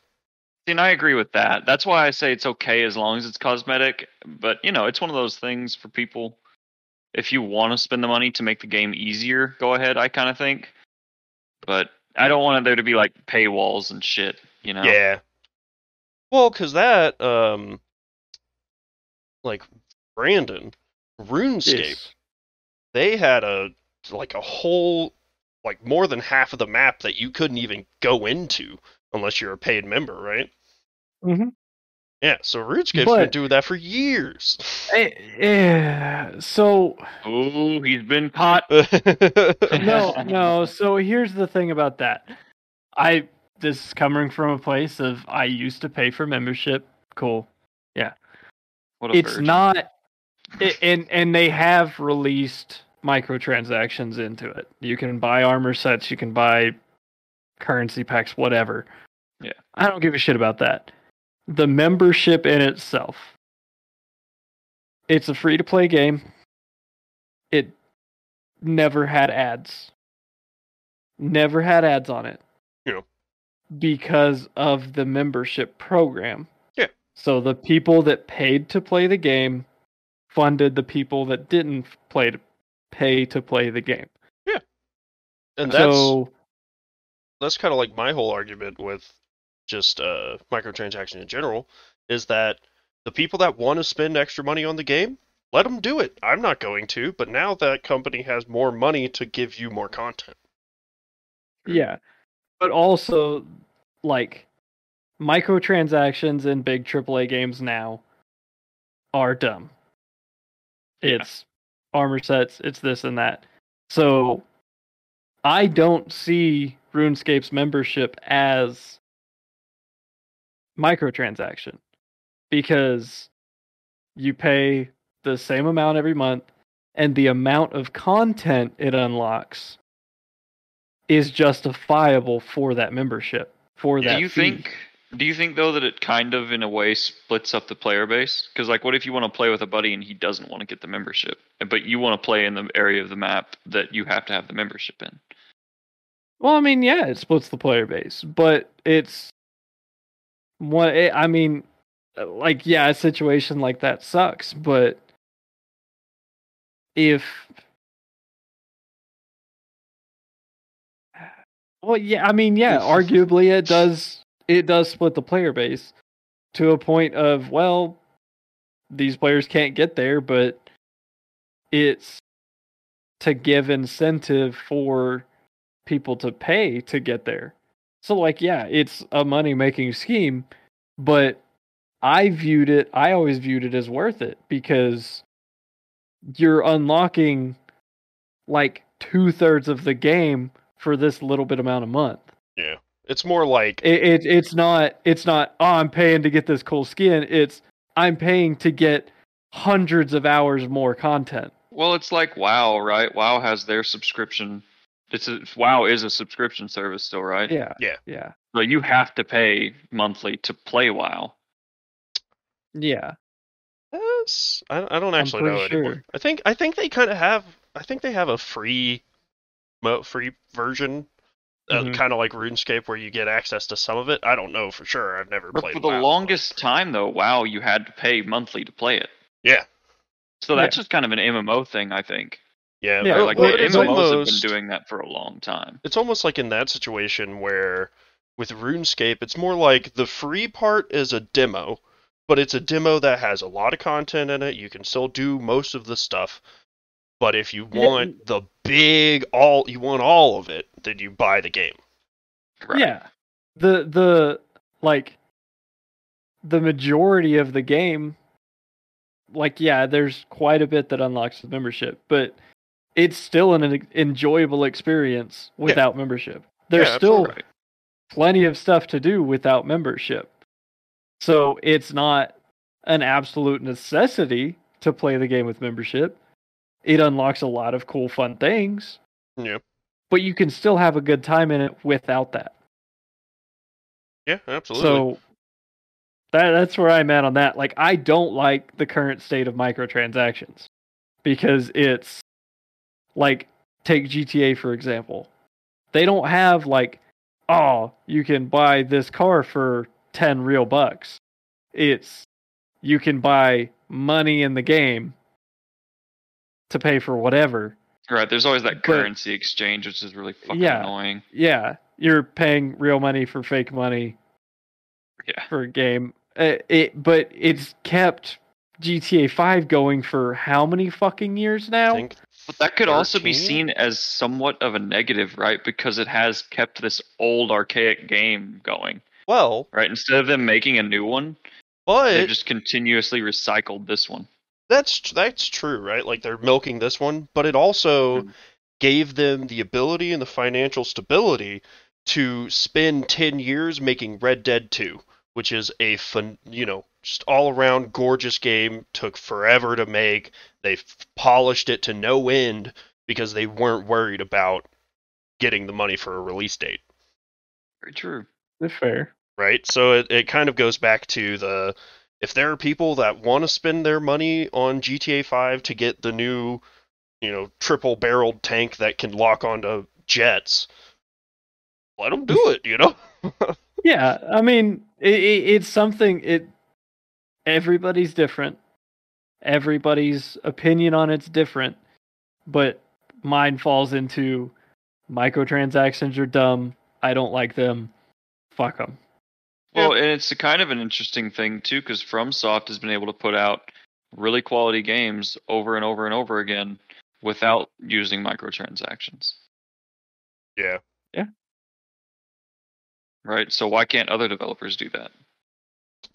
and I agree with that. That's why I say it's okay as long as it's cosmetic. But you know, it's one of those things for people. If you want to spend the money to make the game easier, go ahead. I kind of think, but I don't want there to be like paywalls and shit. You know? yeah well because that um like brandon runescape Yes. they had a like a whole like more than half of the map that you couldn't even go into unless you're a paid member, right? Mm-hmm. Yeah, so RuneScape's been doing that for years. Eh, eh, so Ooh, he's been caught. no, no. So here's the thing about that. I this is coming from a place of I used to pay for membership. Cool. What a It's not, it, and and they have released microtransactions into it. You can buy armor sets. You can buy currency packs. Whatever. Yeah. I don't give a shit about that. The membership in itself. It's a free to play game. It never had ads. Never had ads on it. Because of the membership program. Yeah. So the people that paid to play the game funded the people that didn't play to pay to play the game. Yeah. And that's so that's kind of like my whole argument with just uh, microtransaction in general is that the people that want to spend extra money on the game, let them do it. I'm not going to, but now that company has more money to give you more content. yeah. But also like microtransactions in big AAA games now are dumb. Yeah. It's armor sets, it's this and that. So I don't see RuneScape's membership as microtransaction because you pay the same amount every month and the amount of content it unlocks is justifiable for that membership for that. do you fee. think? Do you think though that it kind of, in a way, splits up the player base? Because like, what if you want to play with a buddy and he doesn't want to get the membership, but you want to play in the area of the map that you have to have the membership in? Well, I mean, yeah, it splits the player base, but it's what it, I mean, like, yeah, a situation like that sucks, but if well, yeah, I mean, yeah, arguably it does it does split the player base to a point of well, these players can't get there, but it's to give incentive for people to pay to get there. So like yeah, it's a money making scheme, but I viewed it I always viewed it as worth it because you're unlocking like two thirds of the game for this little bit amount of month. Yeah. It's more like It, it it's not it's not oh I'm paying to get this cool skin. It's I'm paying to get hundreds of hours more content. Well, it's like WoW, right? WoW has their subscription it's a, WoW is a subscription service still, right? Yeah. Yeah. Yeah. So you have to pay monthly to play WoW. Yeah. Yes, I, I don't actually know pretty anymore. I think I think they kind of have. I think they have a free, mo- free version, uh, Mhm. kind of like RuneScape, where you get access to some of it. I don't know for sure. I've never But played. for the WoW. longest time, though, WoW you had to pay monthly to play it. Yeah, So that's just kind of an MMO thing, I think. yeah. Yeah, like well, the it's MMOs almost have been doing that for a long time. it's almost like in that situation where with RuneScape, it's more like the free part is a demo, but it's a demo that has a lot of content in it. You can still do most of the stuff, but if you want the big all, you want all of it, then you buy the game. Right. Yeah. The the like the majority of the game like yeah, there's quite a bit that unlocks with membership, but it's still an, en- enjoyable experience without membership. There's Yeah, still Right. plenty of stuff to do without membership. So it's not an absolute necessity to play the game with membership. It unlocks a lot of cool fun things, Yeah, but you can still have a good time in it without that. yeah, absolutely. So that that's where I'm at on that. Like I don't like the current state of microtransactions because it's like take GTA for example. They don't have like oh, you can buy this car for 10 real bucks. It's you can buy money in the game to pay for whatever. Right. There's always that But- currency exchange, which is really fucking Yeah. annoying. Yeah, you're paying real money for fake money Yeah. for a game. Uh, it, but it's kept GTA 5 going for how many fucking years now? But that could also be seen as somewhat of a negative, right? Because it has kept this old archaic game going, well, right? Instead of them making a new one, but they've just continuously recycled this one. That's that's true, right? Like they're milking this one, but it also Mhm. gave them the ability and the financial stability to spend 10 years making Red Dead 2, which is a fun, you know, just all around gorgeous game, took forever to make. They f- polished it to no end because they weren't worried about getting the money for a release date. Very true. That's fair. right? So it, it kind of goes back to the if there are people that want to spend their money on GTA 5 to get the new, you know, triple barreled tank that can lock onto jets, let them do it, you know? Yeah, I mean, it, it, it's something. It everybody's different. Everybody's opinion on it's different, but mine falls into microtransactions are dumb. I don't like them. Fuck them. Well, and it's a kind of an interesting thing too, because FromSoft has been able to put out really quality games over and over and over again without using microtransactions, Yeah. yeah. right? So why can't other developers do that?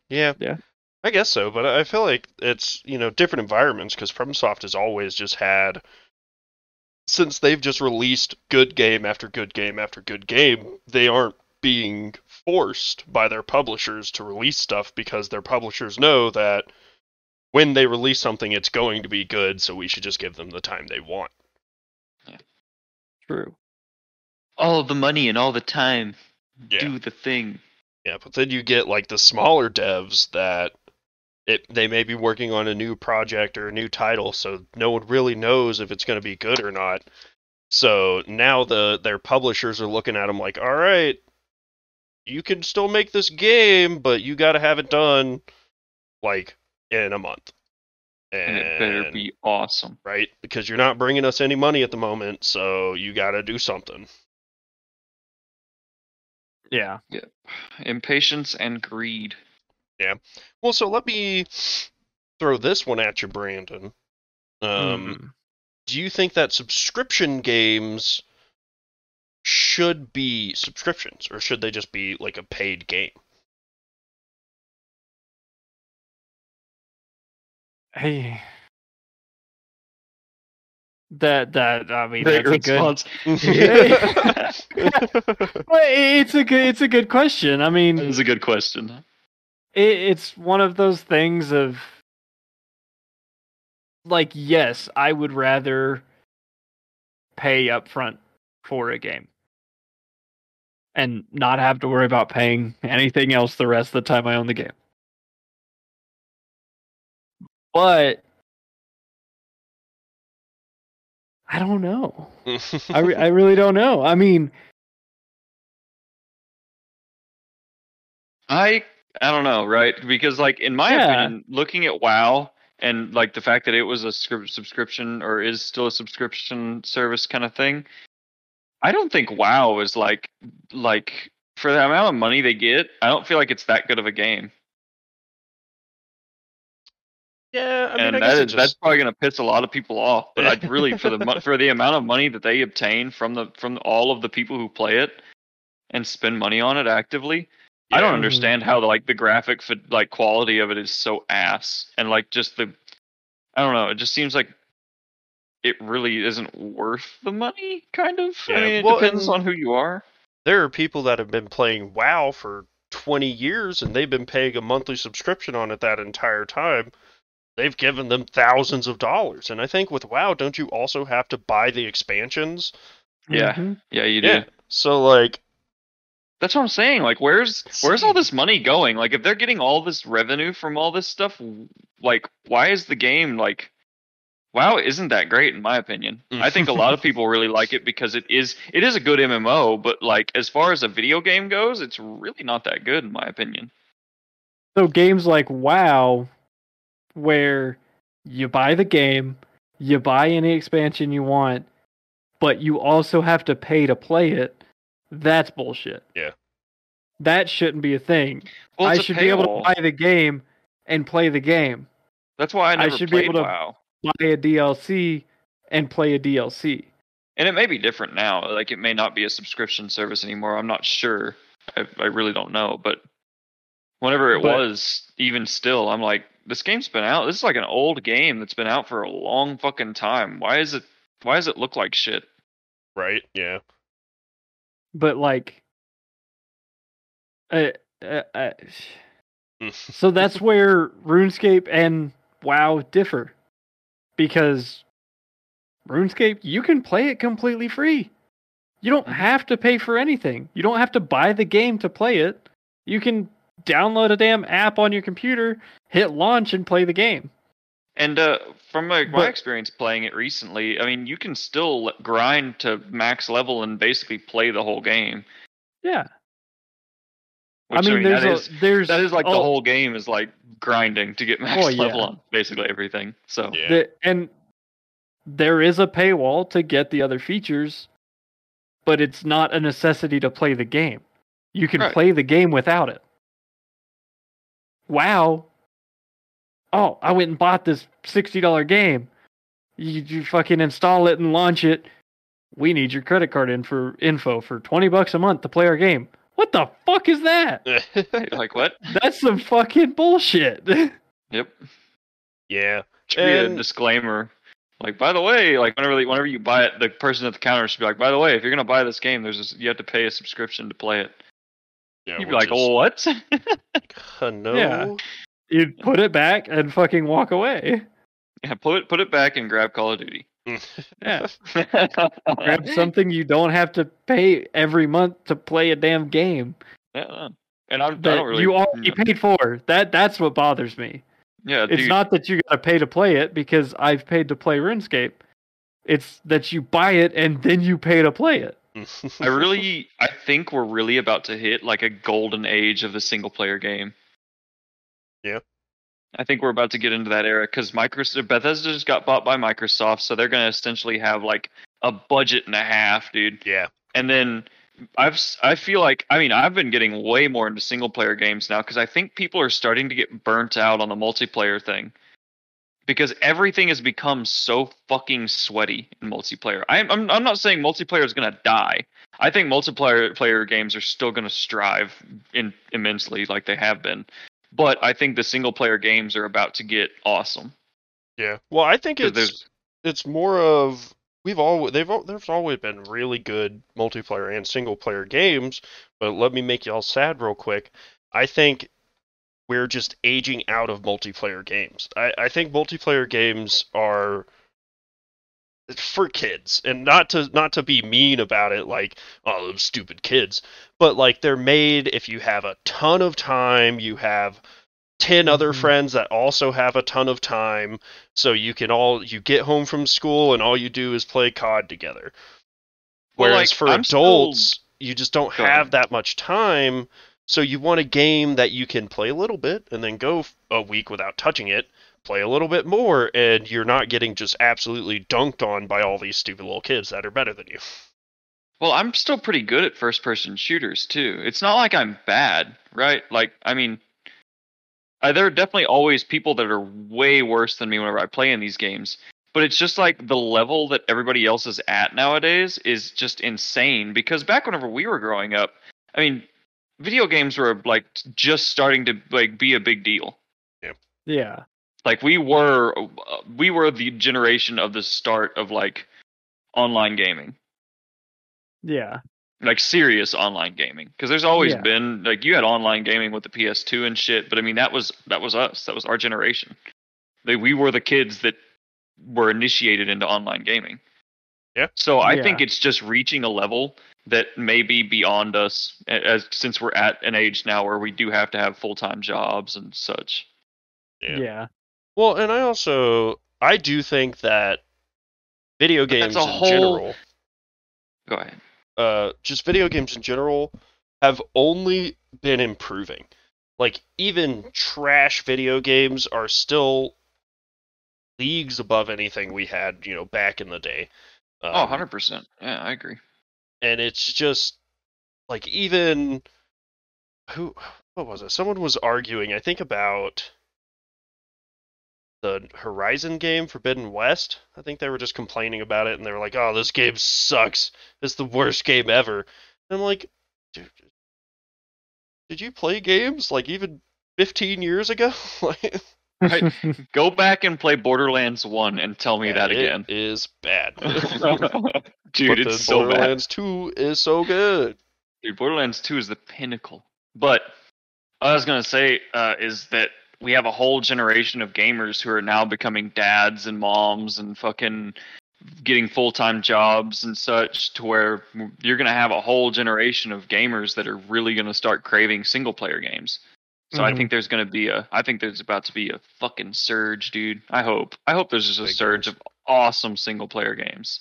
Yeah. Yeah. I guess so, but I feel like it's, you know, different environments because FromSoft has always just had since they've just released good game after good game after good game, they aren't being forced by their publishers to release stuff because their publishers know that when they release something it's going to be good, so we should just give them the time they want. Yeah. True. All the money and all the time. Yeah. Do the thing. Yeah, but then you get like the smaller devs that it they may be working on a new project or a new title, so no one really knows if it's going to be good or not. So now the their publishers are looking at them like, "All right, you can still make this game, but you got to have it done like in a month." And it better be awesome. right because you're not bringing us any money at the moment, so you got to do something. Yeah. Impatience and greed. Yeah. Well, so let me throw this one at you, Brandon. Um, Mhm. do you think that subscription games should be subscriptions or should they just be like a paid game? Hey. That that I mean Great that's a good. response. Well, it's a good it's a good question. I mean, it's a good question. it, it's one of those things of like yes i would rather pay up front for a game and not have to worry about paying anything else the rest of the time I own the game. But I don't know. I, re- I really don't know. I mean, I I don't know, right? Because like in my Yeah. opinion, looking at WoW and like the fact that it was a scrip- subscription or is still a subscription service kind of thing, I don't think WoW is like like for the amount of money they get, I don't feel like it's that good of a game. yeah, I mean, and I that is, it that's probably going to piss a lot of people off. But I really for the for the amount of money that they obtain from the from all of the people who play it and spend money on it actively, I don't understand how like the graphic like quality of it is so ass and like just the I don't know. It just seems like it really isn't worth the money. Kind of. Yeah, I mean, it well, depends on who you are. there are people that have been playing WoW for 20 years and they've been paying a monthly subscription on it that entire time. They've given them thousands of dollars. And I think with WoW, don't you also have to buy the expansions? Yeah. mhm. Yeah, you do. Yeah. So, like, That's what I'm saying. Like, where's where's all this money going? Like, if they're getting all this revenue from all this stuff, like, why is the game like? WoW isn't that great in my opinion. Mm. I think a lot of people really like it because it is it is a good MMO, but like as far as a video game goes, it's really not that good in my opinion. So games like WoW, where you buy the game, you buy any expansion you want, but you also have to pay to play it, that's bullshit. Yeah. That shouldn't be a thing. Well, I should be able to paywall. buy the game and play the game. That's why I I never should be able to- WoW. Buy a DLC and play a DLC. And it may be different now. Like it may not be a subscription service anymore. I'm not sure. I, I really don't know. But whenever it But- was, even still, I'm like, this game's been out. This is like an old game that's been out for a long fucking time. Why is it? Why does it look like shit? right? Yeah. But like, uh, uh, uh, so that's where RuneScape and WoW differ, because RuneScape you can play it completely free. You don't Mhm. have to pay for anything. You don't have to buy the game to play it. You can download a damn app on your computer, hit launch, and play the game. And uh, from my, my But- experience playing it recently, I mean, you can still grind to max level and basically play the whole game. Yeah, Which, I mean, that there's is a, there's that is like the oh, whole game is like grinding to get max Well, yeah. level on basically everything. So Yeah. The, and there is a paywall to get the other features, but it's not a necessity to play the game. You can Right. play the game without it. Wow. Oh, I went and bought this $60 game. You, you fucking install it and launch it. We need your credit card in for info for 20 bucks a month to play our game. What the fuck is that? like what? That's some fucking bullshit. Yep. yeah. Should be a disclaimer. Like, by the way, like whenever whenever you buy it, the person at the counter should be like, by the way, if you're gonna buy this game, there's this, you have to pay a subscription to play it. yeah You'd be like, oh, what? is- uh, no. Yeah. You'd put it back and fucking walk away. yeah, put it put it back and grab Call of Duty. Yeah. Grab something you don't have to pay every month to play a damn game Yeah, and I'm, I that don't really. you already paid for. That that's what bothers me. Yeah, It's dude. not that you gotta pay to play it because I've paid to play RuneScape. It's that you buy it and then you pay to play it. I really, I think we're really about to hit like a golden age of the single player game. Yeah. I think we're about to get into that era because Microsoft Bethesda just got bought by Microsoft, so they're going to essentially have like a budget and a half, dude. yeah. And then I've I feel like I mean I've been getting way more into single player games now because I think people are starting to get burnt out on the multiplayer thing because everything has become so fucking sweaty in multiplayer. I'm I'm, I'm not saying multiplayer is gonna die. I think multiplayer player games are still gonna strive in immensely like they have been, but I think the single player games are about to get awesome. Yeah. Well, I think it's there's it's more of we've always they've there's always been really good multiplayer and single player games, but let me make y'all sad real quick. I think we're just aging out of multiplayer games. I, I think multiplayer games are for kids and not to not to be mean about it like oh those stupid kids but like they're made if you have a ton of time you have 10 other Mhm. friends that also have a ton of time so you can all you get home from school and all you do is play cod together Well, whereas like, for I'm still- adults you just don't Go have ahead. that much time so you want a game that you can play a little bit and then go a week without touching it play a little bit more and you're not getting just absolutely dunked on by all these stupid little kids that are better than you Well, I'm still pretty good at first person shooters too. It's not like I'm bad, right? Like, I mean, uh, there are definitely always people that are way worse than me whenever I play in these games. But it's just like the level that everybody else is at nowadays is just insane. Because back whenever we were growing up, I mean, video games were like just starting to like be a big deal. Yeah. Yeah. Like we were, uh, we were the generation of the start of like online gaming. Yeah. like serious online gaming because there's always Yeah. been like you had online gaming with the PS2 and shit, but I mean that was that was us, that was our generation. Like, we were the kids that were initiated into online gaming. Yeah. So I Yeah. think it's just reaching a level that may be beyond us as since we're at an age now where we do have to have full time jobs and such. Yeah. Yeah. Well and i also i do think that video games in whole- general Go ahead. uh, just video games in general have only been improving. Like even trash video games are still leagues above anything we had, you know, back in the day. Um, oh, 100%. Yeah, I agree. And it's just like even who what was it? Someone was arguing, I think about the Horizon game Forbidden West. I think they were just complaining about it and they were like, "Oh, this game sucks. It's the worst game ever." And I'm like, dude, did you play games like even 15 years ago? like, Right. Go back and play Borderlands 1 and tell me that it again. is bad. Dude, but it's then so bad. Borderlands 2 is so good. Dude, Borderlands 2 is the pinnacle. But what I was going to say uh, is that we have a whole generation of gamers who are now becoming dads and moms and fucking getting full time jobs and such to where you're going to have a whole generation of gamers that are really going to start craving single player games. So I Mhm. think there's going to be a I think there's about to be a fucking surge, dude. I hope. I hope there's just a Big surge of awesome single player games.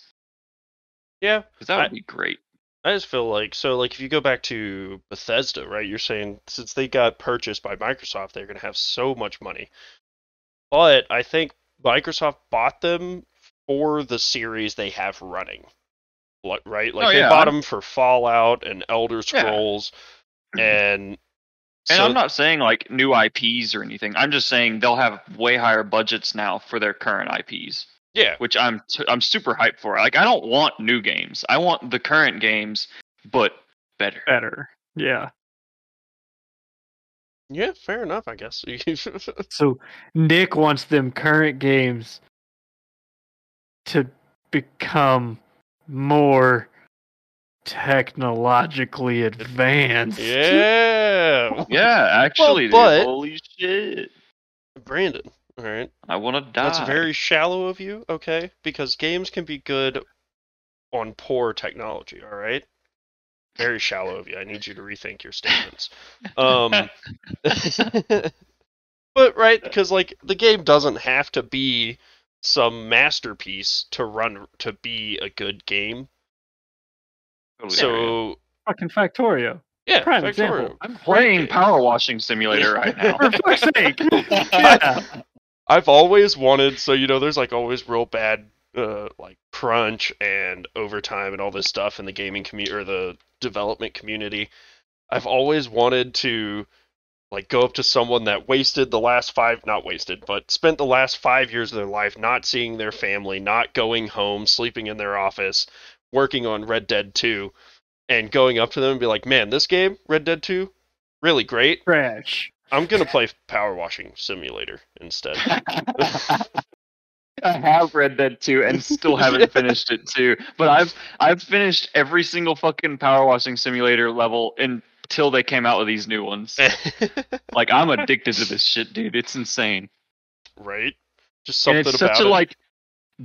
Yeah, Cuz that I- would be great. I just feel like so like if you go back to Bethesda, right? You're saying since they got purchased by Microsoft, they're going to have so much money. But I think Microsoft bought them for the series they have running. Right? Like Oh, they bought them for Fallout and Elder Yeah. Scrolls and And so- I'm not saying like new IPs or anything. I'm just saying they'll have way higher budgets now for their current IPs, yeah, which I'm t- I'm super hyped for. Like I don't want new games. I want the current games, but better. Better. Yeah. yeah, fair enough, I guess. So Nick wants them current games to become more technologically advanced. yeah. Yeah, actually, but- dude. Holy shit. Brandon, all right. I want to die. That's very shallow of you, okay? Because games can be good on poor technology, all right? Very shallow of you. I need you to rethink your statements. Um, but right, because like the game doesn't have to be some masterpiece to run to be a good game. Totally agree. So Fucking Factorio. yeah, Prime Factorio. example. I'm playing Power Washing Simulator right now. For fuck's sake. yeah. I've always wanted so you know there's like always real bad uh like crunch and overtime and all this stuff in the gaming community or the development community. I've always wanted to like go up to someone that wasted the last 5 not wasted, but spent the last 5 years of their life not seeing their family, not going home, sleeping in their office, working on Red Dead 2 and going up to them and be like, "Man, this game, Red Dead 2, really great. Trash. I'm going to play Power Washing Simulator instead." I have read that too, and still haven't finished it too. But I've I've finished every single fucking power washing simulator level until they came out with these new ones. Like I'm addicted to this shit, dude. It's insane. right? Just something and it's such a it. like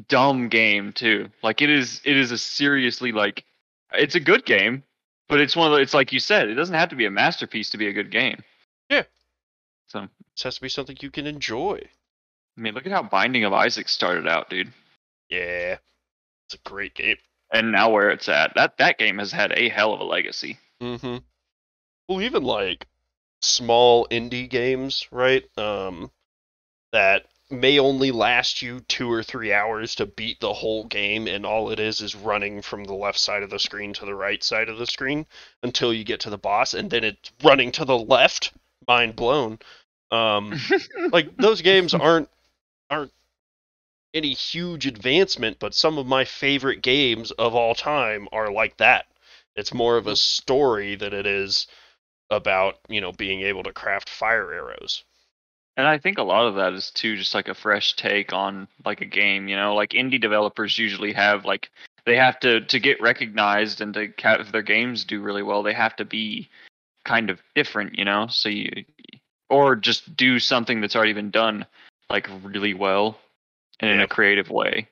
dumb game too. Like it is it is a seriously like it's a good game, but it's one of the, it's like you said, it doesn't have to be a masterpiece to be a good game. So This has to be something you can enjoy. I mean, look at how Binding of Isaac started out, dude, Yeah. It's a great game. and now where it's at. That that game has had a hell of a legacy. Mm-hmm. Well, even like small indie games, right? Um, that may only last you two or three hours to beat the whole game, and all it is is running from the left side of the screen to the right side of the screen until you get to the boss, and then it's running to the left. Mind blown. Um, like those games aren't aren't any huge advancement, but some of my favorite games of all time are like that. It's more of a story than it is about, you know, being able to craft fire arrows. And I think a lot of that is too just like a fresh take on like a game, you know, like indie developers usually have like they have to to get recognized and to have their games do really well, they have to be kind of different, you know. So you or just do something that's already been done like really well and in a creative way.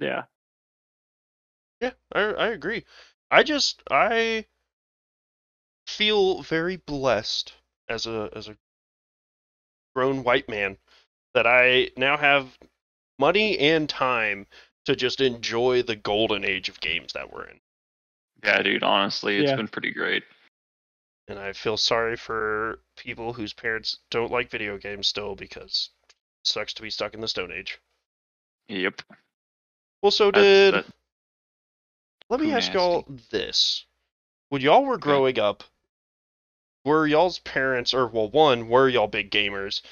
Yeah. Yeah, I I agree. I just I feel very blessed as a as a grown white man that I now have money and time to just enjoy the golden age of games that we're in. Yeah, dude, honestly, it's Yeah. been pretty great. And I feel sorry for people whose parents don't like video games still because it sucks to be stuck in the stone age. Yep. Well, so That's- did that- Let me Too ask y'all this. When y'all were Okay. growing up, were y'all's parents, or, well, one, were y'all big gamers?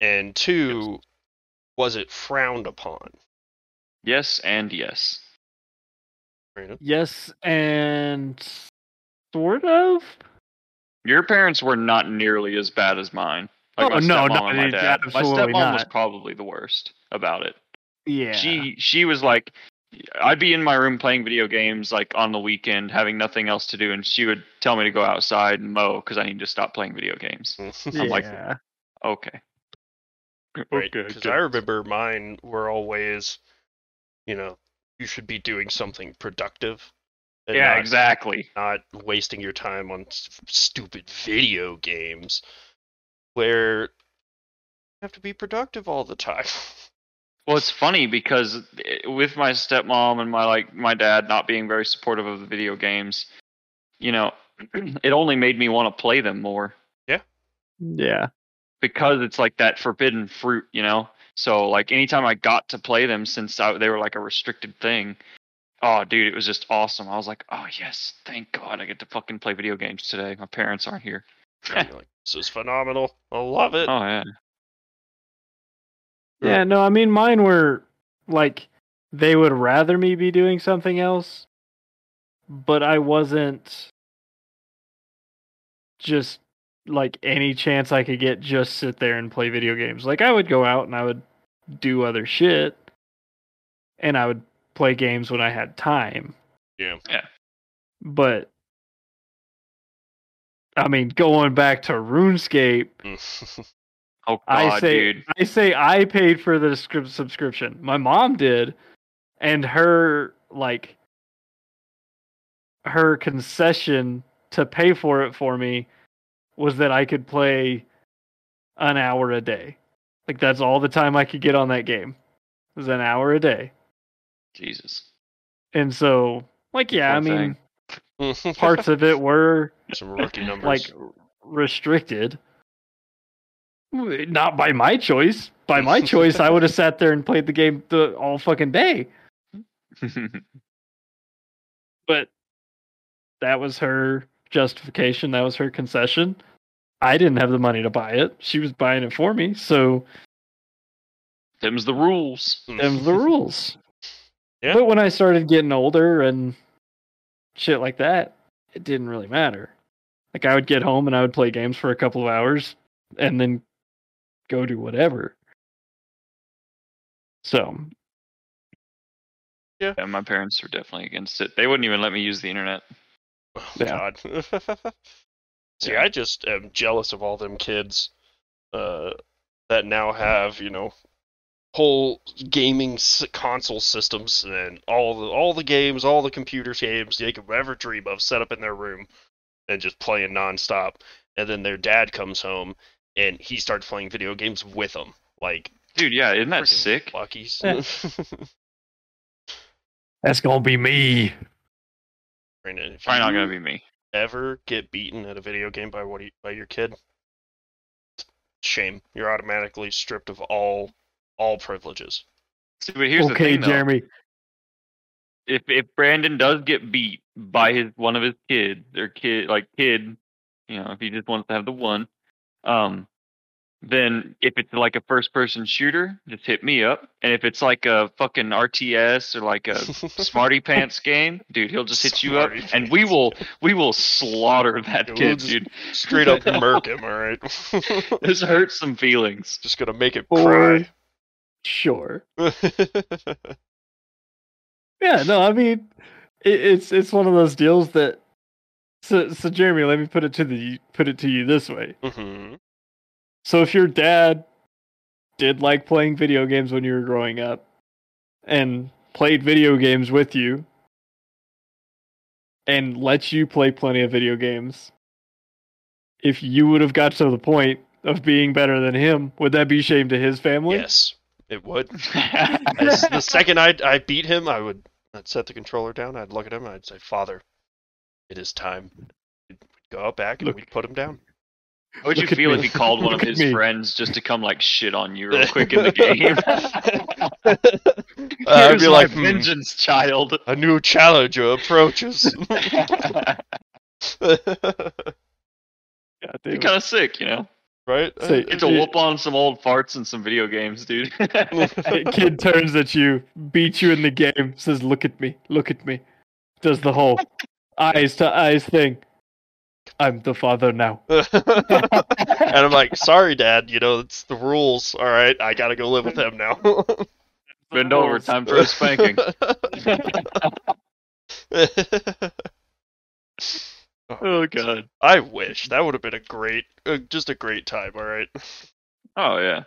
And two, was it frowned upon? yes and yes. Brandon? Yes, and sort of. Your parents were not nearly as bad as mine. Like Oh, my no, stepmom no, and my it- dad. My absolutely stepmom was probably the worst about it. Yeah. She she was like I'd be in my room playing video games like on the weekend having nothing else to do and she would tell me to go outside and mow cuz I need to stop playing video games. I'm like- yeah. Okay. Right, Okay, because good. I remember mine were always, you know, you should be doing something productive. And Yeah, not- exactly. not wasting your time on s- stupid video games where you have to be productive all the time. Well, it's funny because i- with my stepmom and my like my dad not being very supportive of the video games, you know, it only made me want to play them more Yeah. Yeah. because it's like that forbidden fruit, you know. So like anytime I got to play them since I, they were like a restricted thing, oh dude, it was just awesome. I was like, oh yes, thank God I get to fucking play video games today. My parents aren't here. Like, this is phenomenal. I love it. Oh yeah, Yeah, no, I mean mine were like they would rather me be doing something else, but I wasn't just like any chance I could get just sit there and play video games. Like I would go out and I would do other shit and I would play games when I had time. Yeah. Yeah. But I mean going back to RuneScape oh god, I say dude. I say I paid for the script subscription. My mom did, and her like her concession to pay for it for me was that I could play an hour a day. Like that's all the time I could get on that game. It Was an hour a day. Jesus. And so like yeah, I Poor mean parts of it were some rookie numbers. like restricted. Not by my choice. By my choice, I would have sat there and played the game the all fucking day. But that was her justification. That was her concession. I didn't have the money to buy it. She was buying it for me. So Them's the rules. them's the rules. Yeah. But when I started getting older and shit like that, it didn't really matter. Like I would get home and I would play games for a couple of hours and then go do whatever. So Yeah, my parents were definitely against it. They wouldn't even let me use the internet. Oh, Yeah. God. See, Yeah. I just am jealous of all them kids uh, that now have, you know, whole gaming console systems and all the all the games, all the computer games they could ever dream of set up in their room and just playing nonstop. And then their dad comes home and he starts playing video games with them. Like Dude, yeah, isn't that sick? Luckies. That's gonna be me. Brandon, Probably not gonna be me. ever get beaten at a video game by what you, by your kid, shame. You're automatically stripped of all all privileges. See, but here's the okay, thing, though. Jeremy. if if Brandon does get beat by his one of his kids or kid like kid, you know, if he just wants to have the one, um, then if it's like a first person shooter, just hit me up. And if it's like a fucking RTS or like a Smarty Pants game, dude, he'll just hit you up, Smarty and we will we will slaughter that We'll kid, dude. Straight up murk him, all right. This hurts some feelings. Just gonna make it Or cry. sure. Yeah, no, I mean, it, it's it's one of those deals that. So, so Jeremy, let me put it to the put it to you this way. hmm So if your dad did like playing video games when you were growing up, and played video games with you, and let you play plenty of video games, if you would have got to the point of being better than him, would that be shame to his family? Yes, it would. As the second I I beat him, I would I'd set the controller down. I'd look at him. I'd say, "Father, it is time." We'd go out back and Look. we'd put him down. How would you Look at feel me. if he called one of Look at his me. friends just to come like shit on you real quick in the game? Uh, I'd be my like, "Hmm, vengeance, child. a new challenger approaches. God Be damn kind of sick, you know. Right? Say- Uh, Get to whoop on some old farts and some video games, dude. Kid turns at you, beats you in the game, says, "Look at me, look at me." Does the whole eyes to eyes thing. I'm the father now. and I'm like, sorry, Dad. You know, it's the rules. All right, I gotta go live with him now. Bend over, time for a spanking. Oh god. I wish that would have been a great, uh, just a great time. All right. Oh yeah.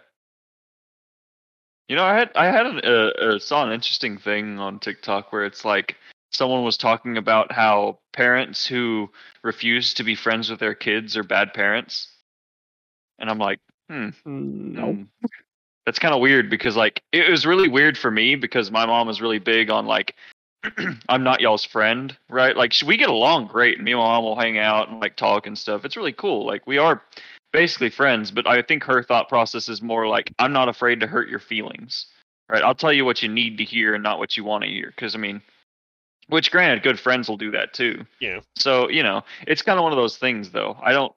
You know, I had I had an, uh, uh, saw an interesting thing on TikTok where it's like someone was talking about how parents who refuse to be friends with their kids are bad parents, and I'm like, hmm, No. Mm. That's kind of weird because like it was really weird for me because my mom is really big on like I'm not y'all's friend, right? Like we get along great. And me and my mom will hang out and like talk and stuff. It's really cool. Like we are basically friends, but I think her thought process is more like I'm not afraid to hurt your feelings. Right? I'll tell you what you need to hear and not what you want to hear cuz I mean which granted good friends will do that too. Yeah. So, you know, it's kind of one of those things though. I don't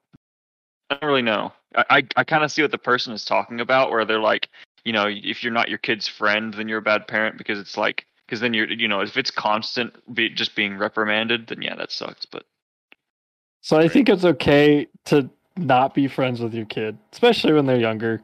I don't really know. I I, I kind of see what the person is talking about, where they're like, you know, if you're not your kid's friend, then you're a bad parent because it's like, because then you're, you know, if it's constant, be, just being reprimanded, then yeah, that sucks. But So I think it's okay to not be friends with your kid, especially when they're younger.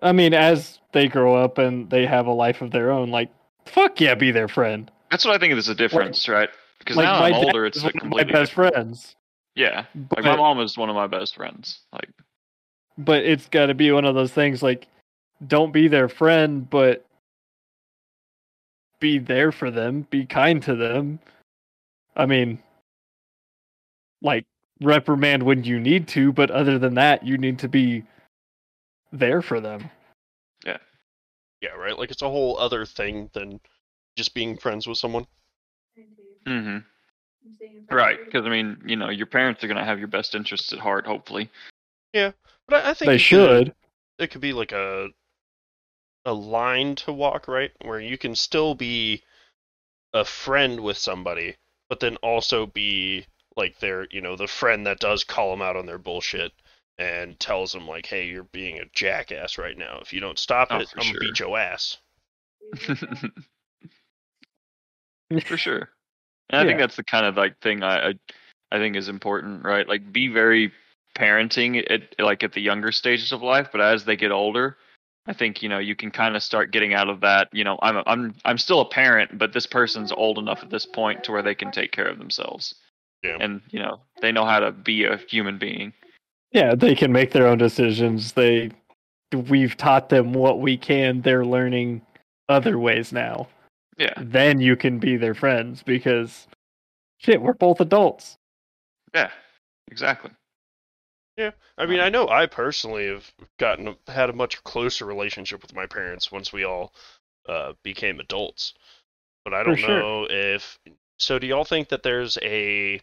I mean, as they grow up and they have a life of their own, like fuck yeah, be their friend. that's what I think is the difference, right? Because like now I'm older, it's a of my completely best different- friends. Yeah, But, like my mom is one of my best friends. Like, but it's got to be one of those things like don't be their friend, but be there for them, be kind to them. I mean, like reprimand when you need to, but other than that, you need to be there for them. Yeah, Yeah, right. Like it's a whole other thing than just being friends with someone. Mm hmm right? Because I mean, you know, your parents are gonna have your best interests at heart, hopefully. Yeah, but I, I think They it could- should. it could be like a a line to walk right where you can still be a friend with somebody but then also be like their you know the friend that does call them out on their bullshit and tells them like hey you're being a jackass right now if you don't stop Oh, it i'm sure. gonna beat your ass for sure. And I think that's the kind of like thing I, I I think is important, right? Like be very parenting at like at the younger stages of life, but as they get older, I think you know you can kind of start getting out of that. You know, I'm a, I'm I'm still a parent, but this person's old enough at this point to where they can take care of themselves. Yeah. And you know they know how to be a human being. Yeah, they can make their own decisions. They we've taught them what we can, they're learning other ways now. Yeah. Then you can be their friends because shit, we're both adults. Yeah. Exactly. I mean, I know I personally have gotten had a much closer relationship with my parents once we all uh, became adults. But I don't sure. know if so. Do y'all think that there's a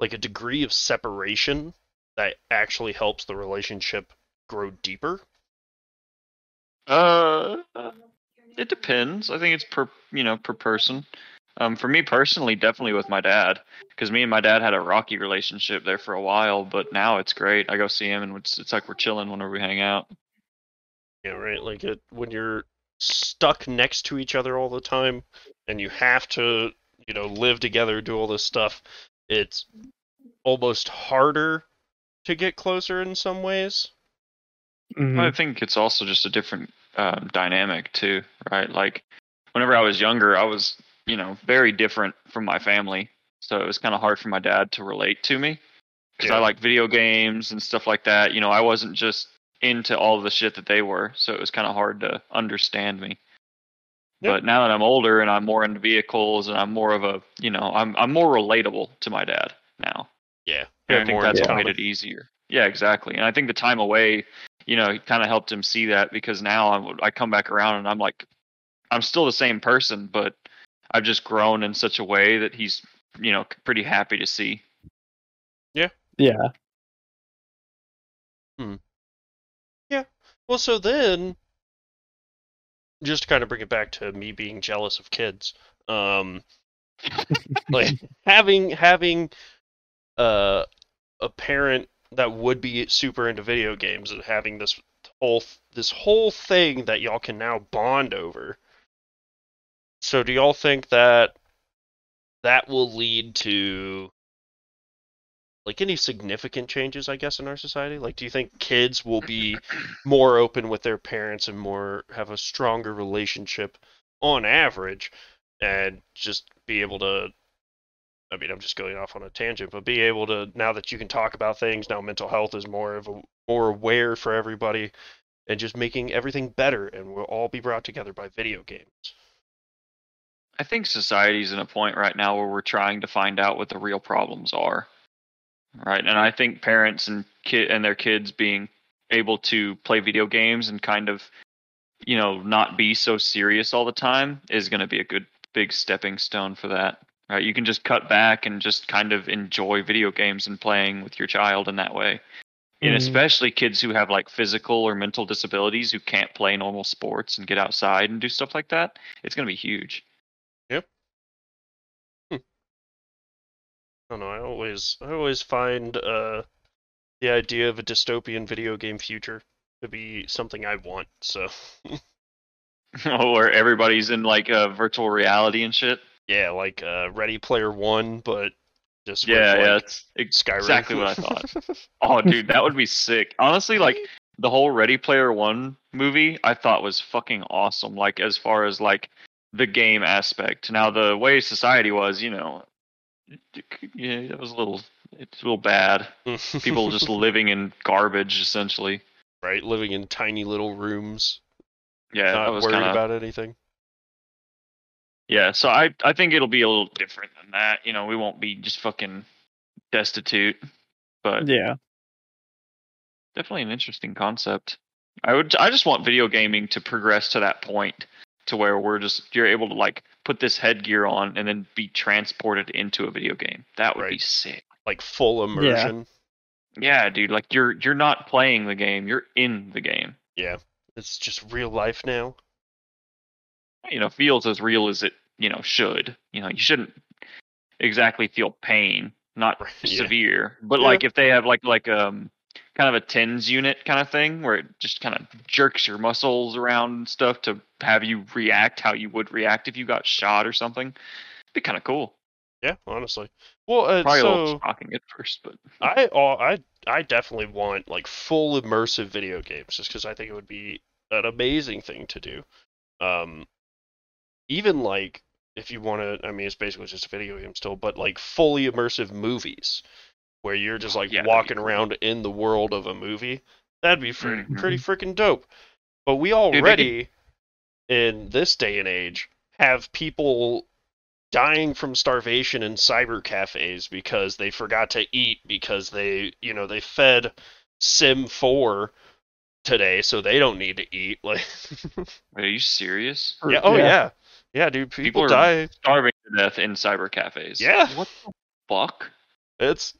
like a degree of separation that actually helps the relationship grow deeper? Uh, it depends. I think it's per you know per person. Um, for me personally, definitely with my dad, because me and my dad had a rocky relationship there for a while, but now it's great. I go see him, and it's it's like we're chilling whenever we hang out. Yeah, right. Like it when you're stuck next to each other all the time, and you have to, you know, live together, do all this stuff. It's almost harder to get closer in some ways. Mhm. I think it's also just a different um, dynamic too, right? Like whenever I was younger, I was you know very different from my family, so it was kind of hard for my dad to relate to me because Yeah. I like video games and stuff like that. You know, I wasn't just into all the shit that they were, so it was kind of hard to understand me. Yeah. But now that I'm older and I'm more into vehicles and I'm more of a, you know, I'm I'm more relatable to my dad now. Yeah, And I think more that's what made it easier. Yeah, exactly. And I think the time away, you know, kind of helped him see that because now I'm, I come back around and I'm like, I'm still the same person, but I've just grown in such a way that he's, you know, pretty happy to see. Yeah. Yeah. Hmm. Yeah. Well, so then, just to kind of bring it back to me being jealous of kids, um, like having having uh, a parent that would be super into video games and having this whole this whole thing that y'all can now bond over. So, do y'all think that that will lead to like any significant changes, I guess, in our society? Like, do you think kids will be more open with their parents and more have a stronger relationship on average and just be able to I mean, I'm just going off on a tangent, but be able to now that you can talk about things, now mental health is more of a more aware for everybody and just making everything better and we'll all be brought together by video games. I think society's in a point right now where we're trying to find out what the real problems are. Right? And I think parents and kid and their kids being able to play video games and kind of you know, not be so serious all the time is going to be a good big stepping stone for that. Right? You can just cut back and just kind of enjoy video games and playing with your child in that way. And Mhm. especially kids who have like physical or mental disabilities who can't play normal sports and get outside and do stuff like that, it's going to be huge. I don't know. I always I always find uh, the idea of a dystopian video game future to be something I want. So Where everybody's in like uh, virtual reality and shit. yeah, like uh, Ready Player One, but just with, Yeah, yeah, like, it's Skyrim. exactly what I thought. Oh, dude, that would be sick. Honestly, like the whole Ready Player One movie, I thought was fucking awesome. Like as far as like the game aspect. Now the way society was, you know, yeah, it was a little, it's a little bad. People just living in garbage, essentially. right, living in tiny little rooms, Yeah, that not was worried kind of about anything. Yeah, so I I think it'll be a little different than that. You know, we won't be just fucking destitute, but Yeah. definitely an interesting concept. I would I just want video gaming to progress to that point to where we're just you're able to like put this headgear on and then be transported into a video game. That would be sick. Like full immersion. Yeah, dude, like you're you're not playing the game, you're in the game. Yeah, it's just real life now. You know, feels as real as it, you know, should. You know, you shouldn't exactly feel pain, not yeah. severe, but Yeah. like if they have like like um kind of a TENS unit kind of thing where it just kind of jerks your muscles around and stuff to have you react how you would react if you got shot or something. It'd be kind of cool. Yeah, honestly. Well, uh, Probably a little shocking at first, but I uh, I I definitely want like full immersive video games just because I think it would be an amazing thing to do. Um, even like if you want to, I mean, it's basically just a video game still, but like fully immersive movies where you're just like yeah, that'd walking cool. around in the world of a movie. That'd be pretty, Mhm. pretty freaking dope. But we already, in this day and age, have people dying from starvation in cyber cafes because they forgot to eat because they, you know, they fed Sim 4 today, so they don't need to eat. Like, are you serious? yeah, oh yeah, yeah, dude. People, People are- die. Starving to death in cyber cafes. Yeah. What the fuck? It's.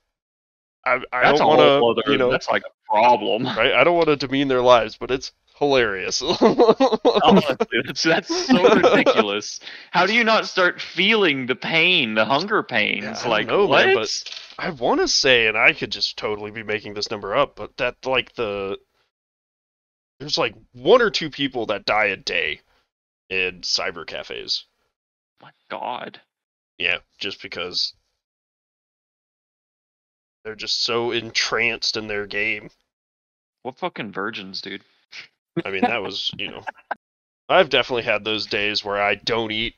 I, I That's don't want to, you know, that's like a problem. right? I don't want to demean their lives, but it's hilarious. Honestly, that's, that's so ridiculous. How do you not start feeling the pain, the hunger pains? Yeah, like know, what? man, but- I want to say, and I could just totally be making this number up, but that like the there's like one or two people that die a day in cyber cafes. my God. Yeah, just because they're just so entranced in their game. What fucking virgins, dude? I mean, that was you know, I've definitely had those days where I don't eat.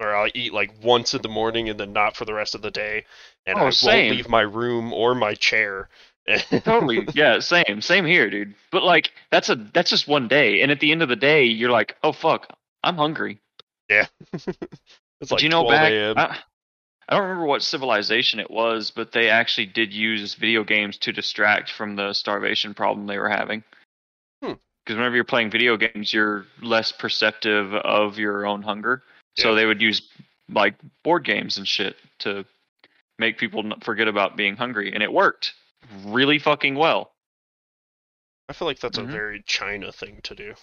Or I'll eat like once in the morning and then not for the rest of the day, and Oh, I same. won't leave my room or my chair. Totally. yeah, same. Same here, dude. But like that's a that's just one day. And at the end of the day, you're like, oh fuck, I'm hungry. Yeah, it's like Do you know 12 back. I, I don't remember what civilization it was, but they actually did use video games to distract from the starvation problem they were having. Hmm. Because whenever you're playing video games, you're less perceptive of your own hunger. So they would use like board games and shit to make people forget about being hungry, and it worked really fucking well. I feel like that's Mhm. a very China thing to do.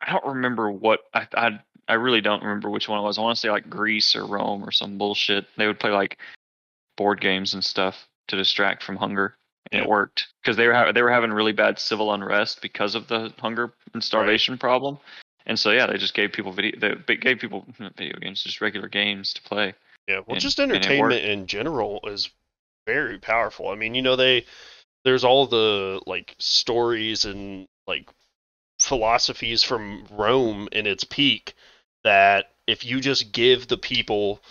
I don't remember what I I I really don't remember which one it was. I want to say like Greece or Rome or some bullshit. They would play like board games and stuff to distract from hunger, and Yeah. it worked because they were ha- they were having really bad civil unrest because of the hunger and starvation problem. And so yeah, they just gave people video they they gave people hmm, video games, just regular games to play. Yeah, well, And- just entertainment in general is very powerful. I mean, you know, they there's all the like stories and like philosophies from Rome in its peak that if you just give the people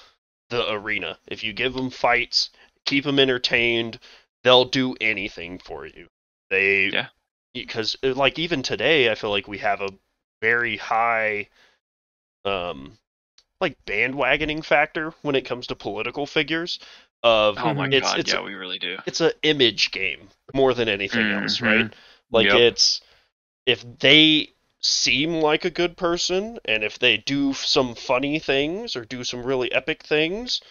the arena, if you give them fights, keep them entertained, they'll do anything for you. They Yeah. because uh, like even today, I feel like we have a very high um like bandwagoning factor when it comes to political figures of Oh my it's god, it's yeah, we really do. it's an image game more than anything else, Mhm. right? Like Yep. it's if they seem like a good person and if they do some funny things or do some really epic things,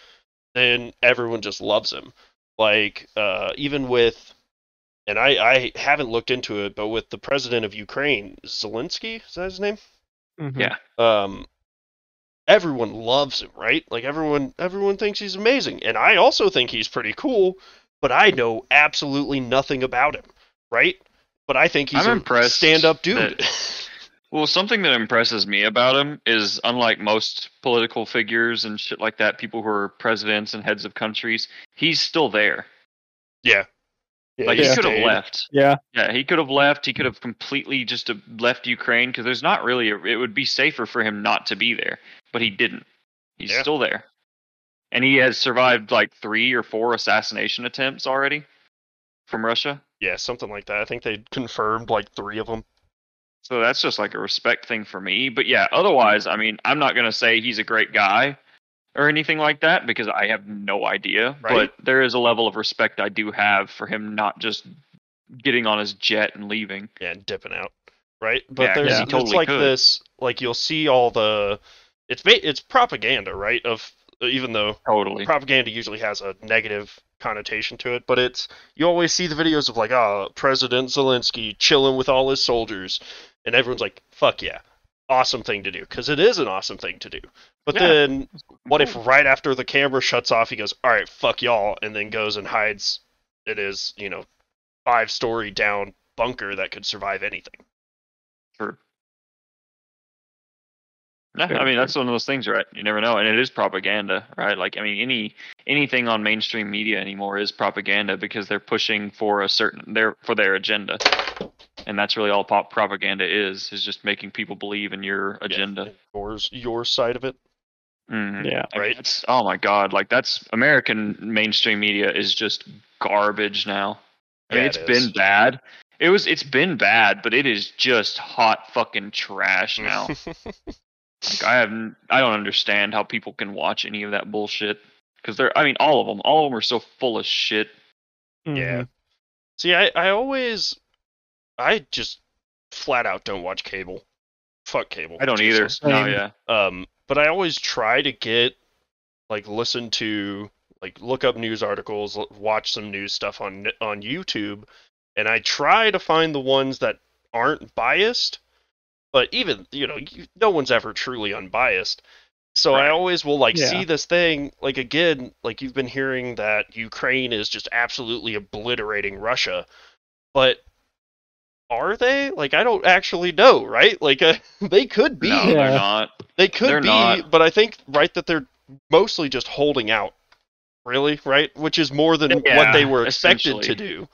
then everyone just loves him. Like uh even with and I I haven't looked into it, but with the president of Ukraine, Zelensky, is that his name? Mhm. Yeah. um everyone loves him right like everyone everyone thinks he's amazing and i also think he's pretty cool but i know absolutely nothing about him right but i think he's I'm a impressed stand-up dude Well, something that impresses me about him is unlike most political figures and shit like that, people who are presidents and heads of countries, he's still there. yeah, yeah Like he he could have stayed. left. Yeah. Yeah, he could have left. He could have completely just uh, left Ukraine because there's not really. A, it would be safer for him not to be there, but he didn't. He's Yeah. still there, and he has survived like three or four assassination attempts already from Russia. yeah something like that i think they confirmed like three of them So that's just like a respect thing for me. But yeah, otherwise, I mean, I'm not gonna say he's a great guy or anything like that because I have no idea. Right. But there is a level of respect I do have for him not just getting on his jet and leaving. yeah and dipping out right but Yeah, there's he it's like could. this like you'll see all the it's it's propaganda right of even though Totally. propaganda usually has a negative connotation to it, but it's you always see the videos of like, ah, President Zelensky chilling with all his soldiers, and everyone's like, fuck yeah, awesome thing to do, because it is an awesome thing to do. But Yeah. then, what if right after the camera shuts off, he goes, all right, fuck y'all, and then goes and hides It is you know, five story down bunker that could survive anything. Sure. Yeah, I mean that's one of those things, right? You never know, and it is propaganda, right? Like, I mean, any anything on mainstream media anymore is propaganda because they're pushing for a certain their for their agenda, and that's really all pop propaganda is is just making people believe in your agenda. Yours, your side of it. Mhm. Yeah. I Right. That's, oh my god, like that's American mainstream media is just garbage now. I mean, Yeah, it's it been bad. It was. It's been bad, but it is just hot fucking trash now. like I haven't. I don't understand how people can watch any of that bullshit. Because they're. I mean, all of them. All of them are so full of shit. Yeah. Mhm. See, I, I always, I just flat out don't watch cable. Fuck cable. I don't It's either. useless. No, Same. yeah. Um, but I always try to get, like, listen to, like, look up news articles, watch some news stuff on on YouTube, and I try to find the ones that aren't biased. But even you know, you, no one's ever truly unbiased. So I always will like Yeah. see this thing like again, like you've been hearing that Ukraine is just absolutely obliterating Russia, but are they? Like I don't actually know, right? Like uh, they could be. No, Yeah. they're not. They could They're be, not. but I think right that they're mostly just holding out. Really, right? Which is more than what they were expected to do.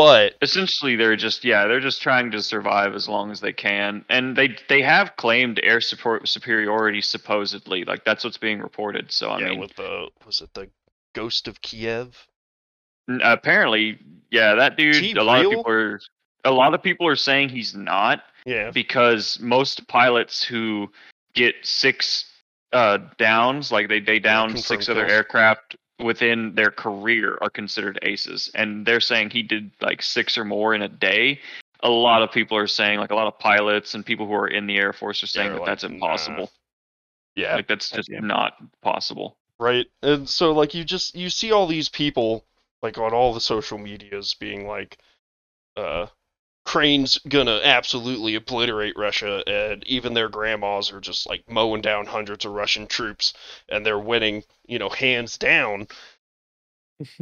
But Essentially, they're just yeah, they're just trying to survive as long as they can, and they they have claimed air support superiority supposedly. Like that's what's being reported. So I yeah, mean, with the was it the Ghost of Kiev? apparently, yeah, that dude. A lot of people are a lot of people are saying he's not Yeah, because most pilots who get six uh, downs, like they they down six other aircraft within their career, are considered aces. And they're saying he did like six or more in a day. A lot of people are saying, like a lot of pilots and people who are in the Air Force are saying they're that like, that's "Nah." impossible. yeah, Like that's just Yeah. not possible. right. And so like you just you see all these people like on all the social medias being like, uh, Crane's gonna absolutely obliterate Russia, and even their grandmas are just like mowing down hundreds of Russian troops, and they're winning, you know, hands down.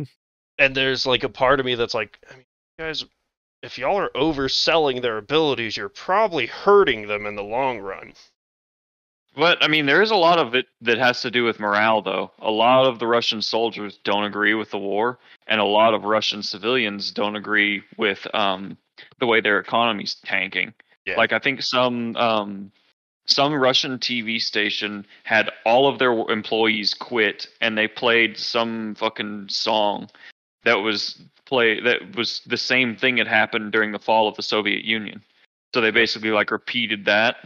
and there's like a part of me that's like, I mean, you guys, if y'all are overselling their abilities, you're probably hurting them in the long run. But I mean, there is a lot of it that has to do with morale, though. A lot of the Russian soldiers don't agree with the war, and a lot of Russian civilians don't agree with um, the way their economy's tanking. Yeah. Like I think some um, some Russian TV station had all of their employees quit, and they played some fucking song that was play that was the same thing that happened during the fall of the Soviet Union. So they basically like repeated that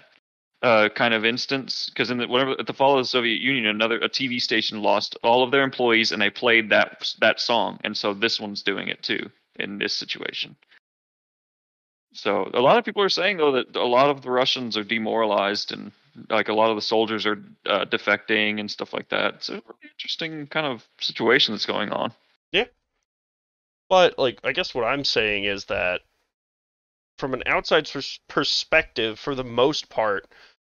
uh, kind of instance because in the whenever at the fall of the Soviet Union, another a TV station lost all of their employees and they played that that song, and so this one's doing it too in this situation. So a lot of people are saying though that a lot of the Russians are demoralized and like a lot of the soldiers are uh, defecting and stuff like that. It's a really interesting kind of situation that's going on. Yeah. But like, I guess what I'm saying is that from an outside perspective, for the most part,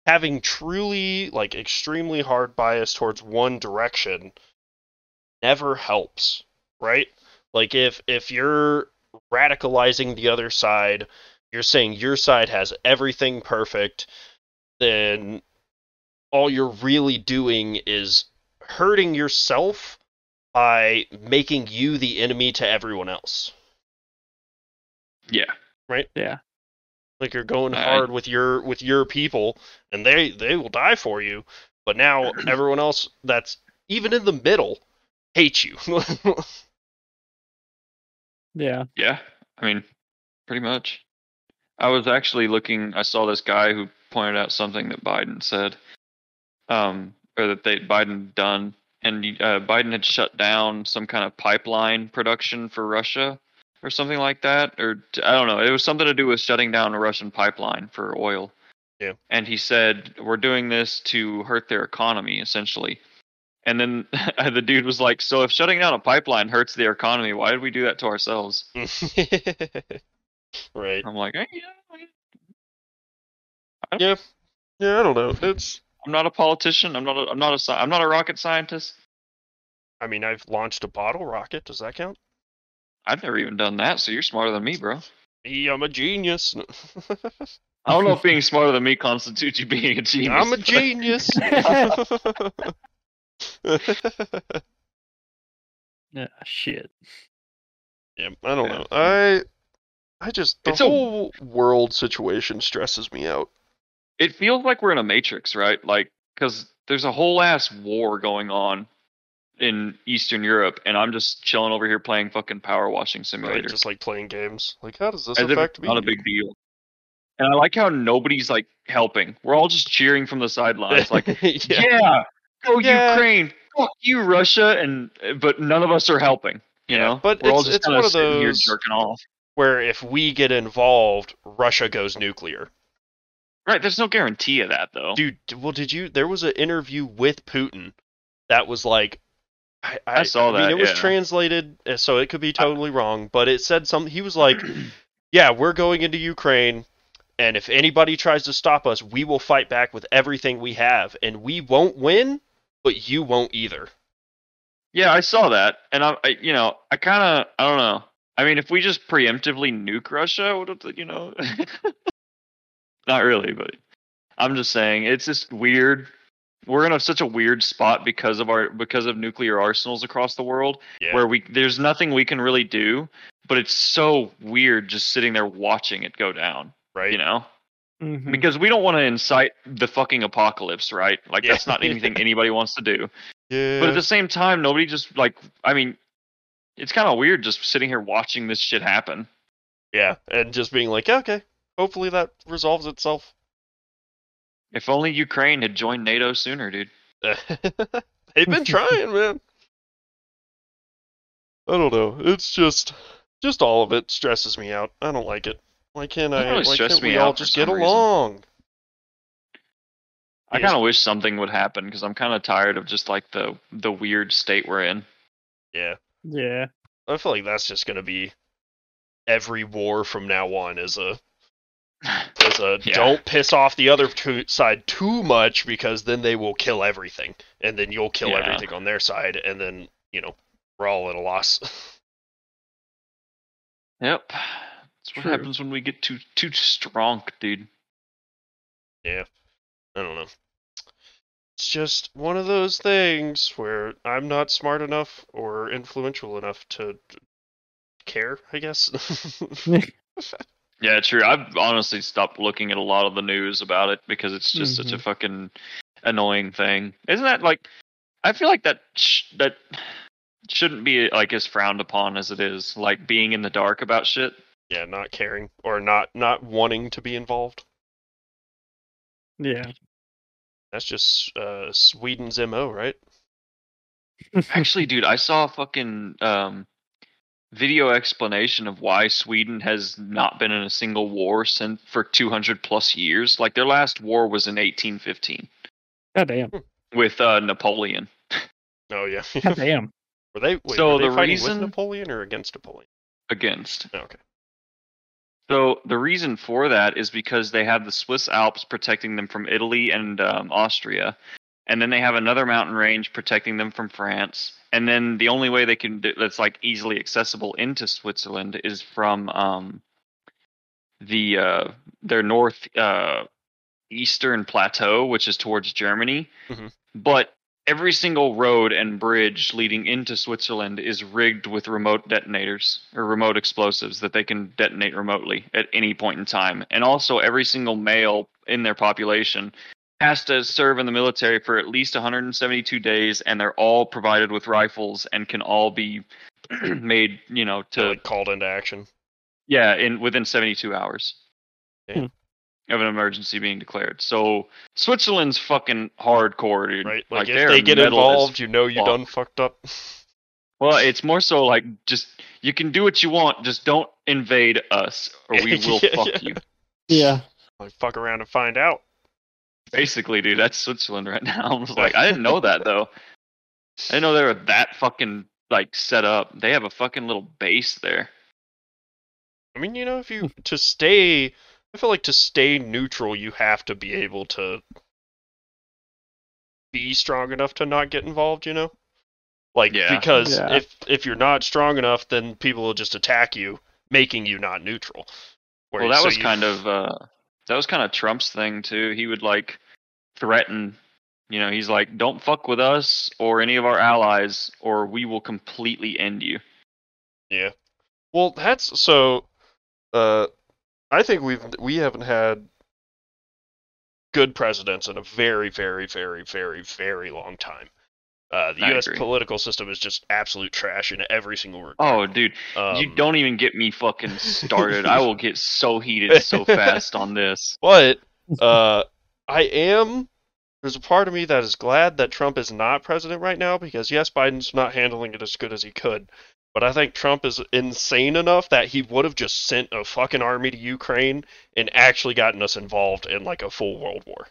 having truly like extremely hard bias towards one direction never helps, right? Like if if you're radicalizing the other side, you're saying your side has everything perfect, then all you're really doing is hurting yourself by making you the enemy to everyone else. Yeah. Right? Yeah. Like you're going I- hard with your with your people and they they will die for you, but now everyone else that's even in the middle hates you. Yeah. Yeah, I mean, pretty much. I was actually looking. I saw this guy who pointed out something that Biden said, um, or that they Biden done, and uh, Biden had shut down some kind of pipeline production for Russia, or something like that, or I don't know. It was something to do with shutting down a Russian pipeline for oil. Yeah. And he said, "We're doing this to hurt their economy, essentially." And then the dude was like, "So if shutting down a pipeline hurts the economy, why did we do that to ourselves?" right. I'm like, eh, yeah, I- Yeah. Yeah, I don't know. It's I'm not a politician. I'm not. A, I'm not a. I'm not a rocket scientist. I mean, I've launched a bottle rocket. Does that count? I've never even done that. So you're smarter than me, bro. Me, I'm a genius. I don't know if being smarter than me constitutes you being a genius. I'm a but- genius. Yeah. Shit. Yeah, I don't know. I I just the It's a- whole world situation stresses me out. It feels like we're in a matrix, right? Like, because there's a whole ass war going on, in Eastern Europe, and I'm just chilling over here playing fucking power washing simulator. Right, just like playing games. Like, how does this As affect me? not a big deal. And I like how nobody's like helping. We're all just cheering from the sidelines, like, yeah. yeah, go Yeah. Ukraine, fuck you Russia, and but none of us are helping. You know, but we're all it's- just it's one of those- jerking off. Where if we get involved, Russia goes nuclear. Right, there's no guarantee of that though. Dude, well, did you? There was an interview with Putin that was like, I, I, I saw I mean, that, it was yeah. translated, uh, so it could be totally wrong, but it said something. He was like, "Yeah, we're going into Ukraine, and if anybody tries to stop us, we will fight back with everything we have, and we won't win, but you won't either." Yeah, I saw that, and I, I you know, I kind of, I don't know. I mean, if we just preemptively nuke Russia, would it, you know, not really, but I'm just saying it's just weird. We're in a, such a weird spot because of our because of nuclear arsenals across the world, Yeah. where we there's nothing we can really do. But it's so weird just sitting there watching it go down. right? You know, Mhm. because we don't want to incite the fucking apocalypse, right? Like Yeah. that's not anything anybody wants to do. yeah. But at the same time, nobody just like I mean, it's kind of weird just sitting here watching this shit happen. yeah, and just being like, okay, hopefully that resolves itself. If only Ukraine had joined NATO sooner, dude. They've been trying, man. I don't know. It's just, just all of it stresses me out. I don't like it. Why can't It I? Why can't me we all just get reason. along? I kind of wish something would happen because I'm kind of tired of just like the the weird state we're in. Yeah, Yeah. I feel like that's just gonna be every war from now on is a is a Yeah. don't piss off the other two, side too much because then they will kill everything, and then you'll kill Yeah. everything on their side, and then you know we're all at a loss. Yep, that's what True. happens when we get too too strong, dude. Yeah. I don't know. It's just one of those things where I'm not smart enough or influential enough to to care, I guess. Yeah, true. I've honestly stopped looking at a lot of the news about it because it's just such a Mhm. fucking annoying thing. Isn't that like? I feel like that sh- that shouldn't be like as frowned upon as it is, like being in the dark about shit. Yeah, not caring or not not wanting to be involved. Yeah. That's just uh, Sweden's mo, right? Actually, dude, I saw a fucking um, video explanation of why Sweden has not been in a single war since for 200 plus years. Like their last war was in 1815 God damn. with uh, Napoleon. Oh yeah. God damn. were they wait, So were they the fighting reason- with Napoleon or against Napoleon? against. Oh, okay. So the reason for that is because they have the Swiss Alps protecting them from Italy and um, Austria, and then they have another mountain range protecting them from France. And then the only way they can do that's like easily accessible into Switzerland is from um, the uh, their north uh, eastern plateau, which is towards Germany. Mhm. But every single road and bridge leading into Switzerland is rigged with remote detonators or remote explosives that they can detonate remotely at any point in time. And also, every single male in their population has to serve in the military for at least 172 days, and they're all provided with rifles and can all be made, you know, to like called into action. yeah, in within 72 hours Damn. Of an emergency being declared. So Switzerland's fucking hardcore, dude. Right? Like, if they're get involved, you know you fuck. done fucked up. Well, it's more so like just you can do what you want, just don't invade us, or we will Yeah, fuck yeah. you. Yeah. like fuck around and find out. Basically, dude, that's Switzerland right now. I was like, I didn't know that though. I didn't know they were that fucking like set up. They have a fucking little base there. I mean, you know, if you to stay, I feel like to stay neutral, you have to be able to be strong enough to not get involved. You know, like Yeah. because Yeah. if if you're not strong enough, then people will just attack you, making you not neutral. Where- well, that so was you- kind of uh, that was kind of Trump's thing too. He would like threaten, you know, he's like, "Don't fuck with us or any of our allies, or we will completely end you." Yeah. Well, that's so. Uh, I think we've we haven't had good presidents in a very, very, very, very, very long time. Uh, the I U.S. agree. political system is just absolute trash in every single word. Oh, dude, Um, you don't even get me fucking started. I will get so heated so fast on this. But uh, I am. There's a part of me that is glad that Trump is not president right now because yes, Biden's not handling it as good as he could. But I think Trump is insane enough that he would have just sent a fucking army to Ukraine and actually gotten us involved in like a full world war.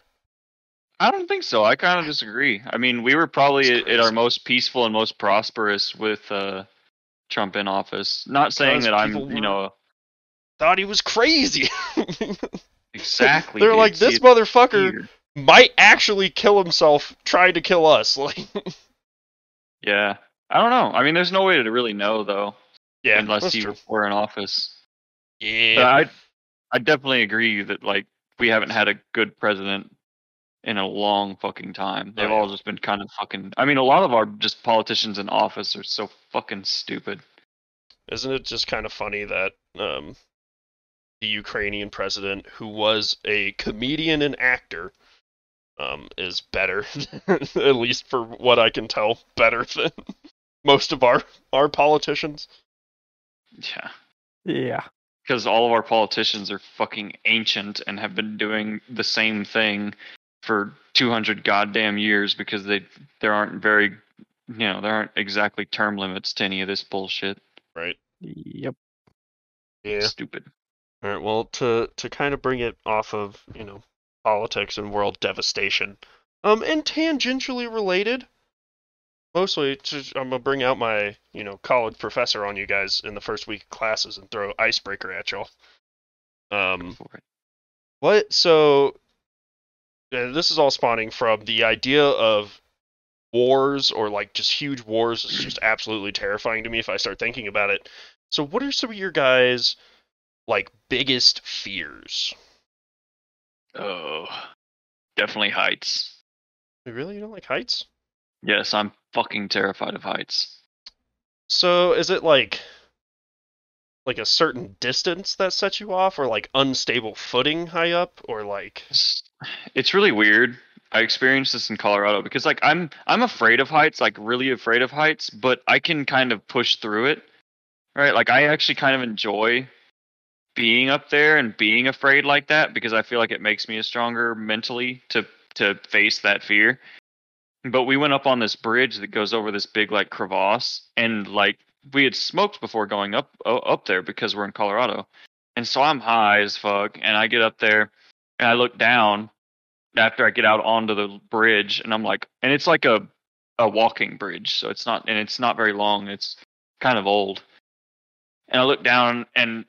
I don't think so. I kind of disagree. I mean, we were probably at, our most peaceful and most prosperous with uh, Trump in office. Not saying Because that I'm, you know, Thought he was crazy. exactly. They're dude. like, this motherfucker weird. might actually kill himself trying to kill us. Like, Yeah, I don't know. I mean, there's no way to really know though, yeah, unless you true. were in office. But Yeah, I, I definitely agree that like we haven't had a good president in a long fucking time. They've Oh, yeah. all just been kind of fucking. I mean, a lot of our just politicians in office are so fucking stupid. Isn't it just kind of funny that um, the Ukrainian president, who was a comedian and actor, um, is better, at least for what I can tell, better than most of our our politicians. Yeah. Yeah. because all of our politicians are fucking ancient and have been doing the same thing for 200 goddamn years because they there aren't very you know there aren't exactly term limits to any of this bullshit Right. Yep. Yeah. stupid All right. Well, to to kind of bring it off of you know politics and world devastation, um, and tangentially related. Mostly, to, I'm gonna bring out my you know college professor on you guys in the first week of classes and throw icebreaker at y'all. Um, what? So, this is all spawning from the idea of wars or like just huge wars is just absolutely terrifying to me if I start thinking about it. So, what are some of your guys' like biggest fears? oh definitely heights You Really, you don't like heights? yes i'm fucking terrified of heights. So, is it like like a certain distance that sets you off, or like unstable footing high up, or like it's, really weird. I experienced this in colorado because like i'm i'm afraid of heights like really afraid of heights but i can kind of push through it right? Like i actually kind of enjoy being up there and being afraid like that because i feel like it makes me a stronger mentally to to face that fear but we went up on this bridge that goes over this big like crevasse and like we had smoked before going up up there because we're in colorado. And so i'm high as fuck and i get up there and i look down after i get out onto the bridge and i'm like and it's like a a walking bridge so it's not and it's not very long it's kind of old. And i look down and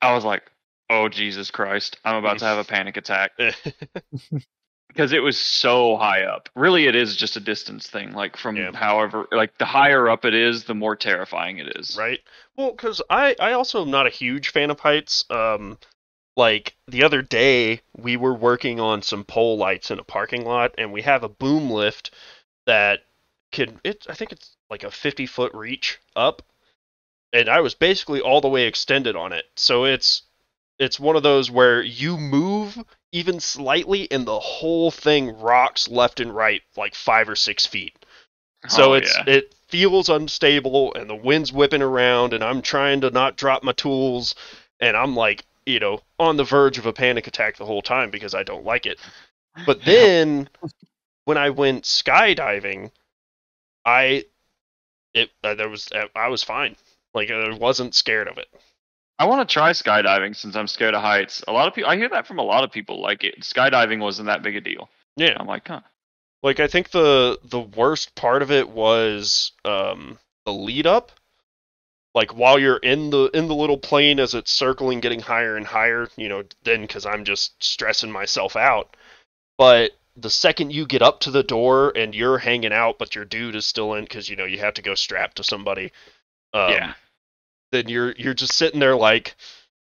i was like oh jesus christ i'm about to have a panic attack because it was so high up. Really, it is just a distance thing. Like from Yeah. however, like the higher up it is, the more terrifying it is. right? Well, because I I also am not a huge fan of heights. Um, like the other day we were working on some pole lights in a parking lot, and we have a boom lift that can it I think it's like a 50 foot reach up, and I was basically all the way extended on it. So it's it's one of those where you move even slightly and the whole thing rocks left and right like five or six feet. So Oh, it's yeah. it feels unstable and the wind's whipping around and I'm trying to not drop my tools and I'm like, you know, on the verge of a panic attack the whole time because I don't like it. But then when I went skydiving, I it uh, there was uh, I was fine. Like I wasn't scared of it. I want to try skydiving since I'm scared of heights. A lot of people, I hear that from a lot of people. Like it, skydiving wasn't that big a deal. Yeah. I'm like, huh. Like I think the the worst part of it was um the lead up. Like while you're in the in the little plane as it's circling getting higher and higher, you know, then cuz I'm just stressing myself out. But the second you get up to the door and you're hanging out but your dude is still in cuz you know you have to go strapped to somebody. Um, yeah. Then you're you're just sitting there like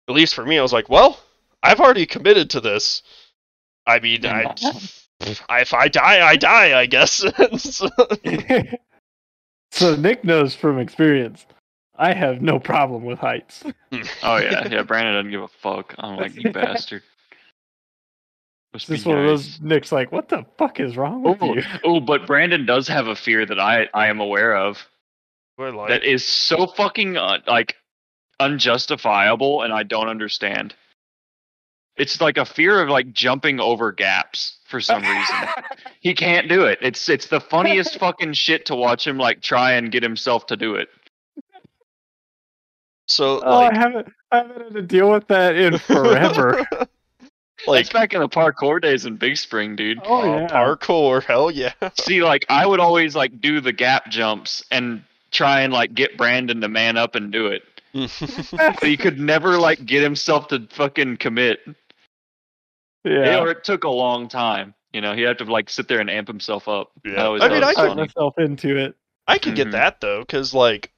at least for me I was like, well, I've already committed to this. I mean, I, I if I die, I die, I guess. So- so Nick knows from experience. I have no problem with heights. Hmm. Oh yeah, yeah. Brandon doesn't give a fuck. I'm like, you bastard. It's Must be just one of those. Nick's like, what the fuck is wrong with Oh, you? oh, but Brandon does have a fear that I I am aware of I like. that is so fucking uh, like unjustifiable, and I don't understand. It's like a fear of like jumping over gaps for some reason. he can't do it. It's it's the funniest fucking shit to watch him like try and get himself to do it. so oh, like I haven't I haven't had to deal with that in forever. like That's back in the parkour days in Big Spring, dude. oh uh, yeah. parkour, hell yeah. See, like I would always like do the gap jumps and try and like get Brandon to man up and do it. But he could never like get himself to fucking commit. yeah. Or it took a long time. You know, he had to like sit there and amp himself up. Yeah. Was, I mean, I Talk could- funny. myself into it. I can get Mhm. that though, because like,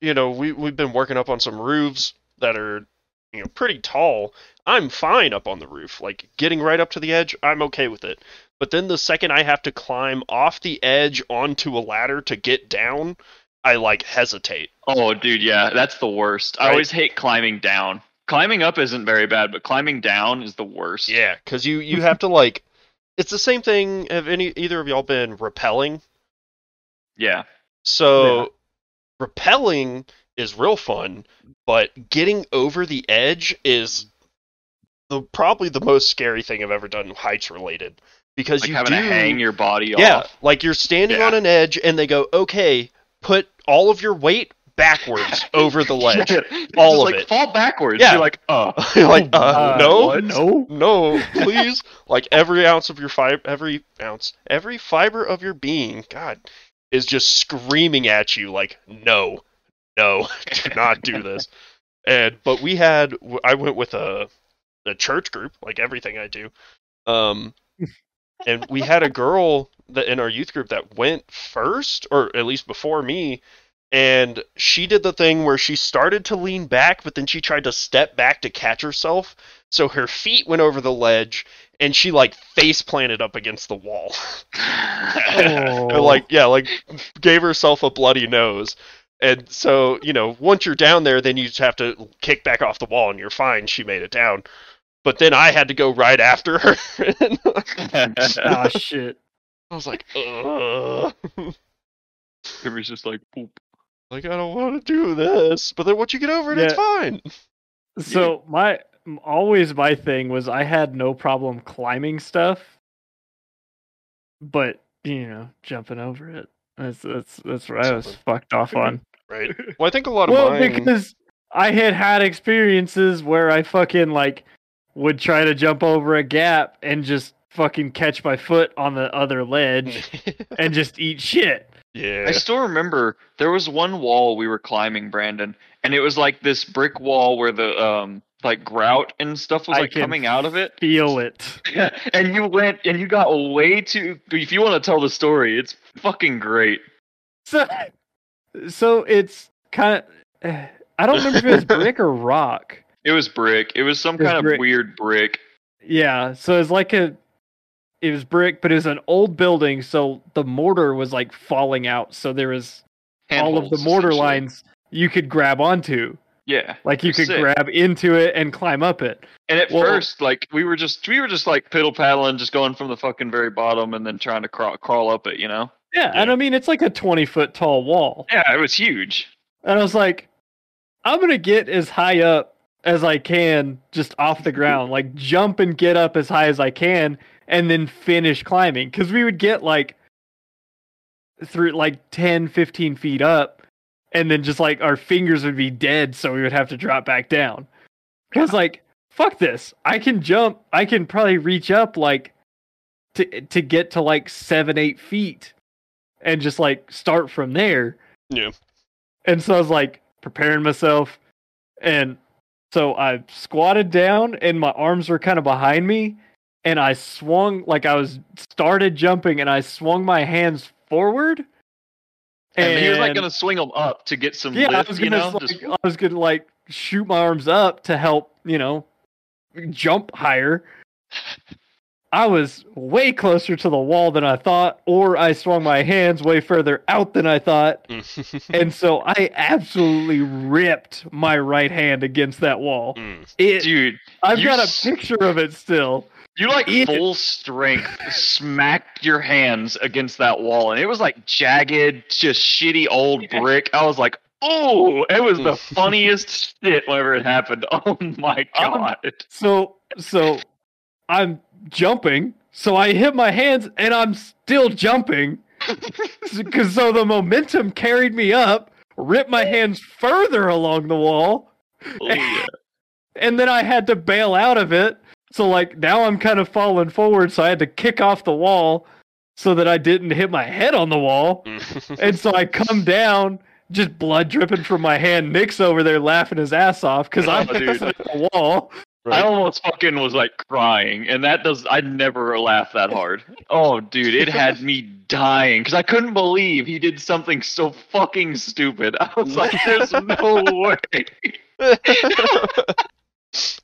you know, we we've been working up on some roofs that are, you know, pretty tall. I'm fine up on the roof, like getting right up to the edge. I'm okay with it. But then the second I have to climb off the edge onto a ladder to get down, I like hesitate. Oh, dude, yeah, that's the worst. I always hate climbing down. Climbing up isn't very bad, but climbing down is the worst. Yeah, because you you have to like, it's the same thing. Have any either of y'all been rappelling? Yeah. So, rappelling is real fun, but getting over the edge is the probably the most scary thing I've ever done heights related because Like you having do to hang your body yeah off. like you're standing Yeah. on an edge and they go okay put all of your weight backwards over the ledge Yeah, All of like, it. Fall backwards. Yeah. You're like, uh. You're like uh, Uh, no what? No. no please like every ounce of your fiber every ounce every fiber of your being god is just screaming at you like no no do not do this and but we had i went with a a church group like everything i do um and we had a girl that in our youth group that went first or at least before me and she did the thing where she started to lean back but then she tried to step back to catch herself. So her feet went over the ledge and she like face planted up against the wall. Oh. like yeah like gave herself a bloody nose. And so you know once you're down there then you just have to kick back off the wall and you're fine. She made it down but then i had to go right after her and Ah shit. i was like Ugh. It was just like, poop. like i don't want to do this but then once you get over it it's fine So my always my thing was I had no problem climbing stuff, but you know jumping over it. That's that's that's what I was fucked off on. right well i think a lot of well, mine because I had had experiences where I fucking like would try to jump over a gap and just fucking catch my foot on the other ledge and just eat shit. yeah I still remember there was one wall we were climbing, Brandon, and it was like this brick wall where the um like grout and stuff was I like can coming out of it. Feel it. and you went and you got way too. If you want to tell the story, it's fucking great. So, so it's kind of. I don't remember if it was brick or rock. It was brick. It was some It was kind of weird brick. Yeah, so it's like a. It was brick, but it was an old building, so the mortar was like falling out. So there was all of the mortar lines you could grab onto. Yeah, Like you could sick. grab into it and climb up it. and at Well- first, like we were just we were just like piddle paddling, just going from the fucking very bottom and then trying to crawl crawl up it. You know? Yeah, and I mean it's like a twenty foot tall wall. Yeah, it was huge. And I was like, I'm gonna get as high up as I can just off the ground. Like jump and get up as high as I can and then finish climbing. Cause we would get like through like 10, 15 feet up, and then just like our fingers would be dead, so we would have to drop back down. I was like, fuck this. I can jump, I can probably reach up like to to get to like seven, eight feet and just like start from there. Yeah. And so I was like preparing myself. And so I squatted down and my arms were kind of behind me. And I swung like I was started jumping and I swung my hands forward. And, he was like gonna swing them up to get some yeah, I was gonna know, like, just I was gonna like shoot my arms up to help, you know, jump higher. I was way closer to the wall than I thought, or I swung my hands way further out than I thought, and so I absolutely ripped my right hand against that wall. Mm. It, dude. I've got a s- picture of it still. You like Yeah. full strength smacked your hands against that wall, and it was like jagged, just shitty old brick. I was like, oh, it was the funniest shit whenever it happened. Oh my Um, god! So so I'm jumping. So I hit my hands and I'm still jumping. Cause so the momentum carried me up, ripped my hands further along the wall, Oh, yeah. and then I had to bail out of it. So like now I'm kind of falling forward, so I had to kick off the wall so that I didn't hit my head on the wall. And so I come down, just blood dripping from my hand. Nick's over there laughing his ass off because I'm Oh, dude. at the wall. I almost fucking was like crying, and that does. I never laugh that hard. Oh, dude, it had me dying because I couldn't believe he did something so fucking stupid. I was like, "There's no way."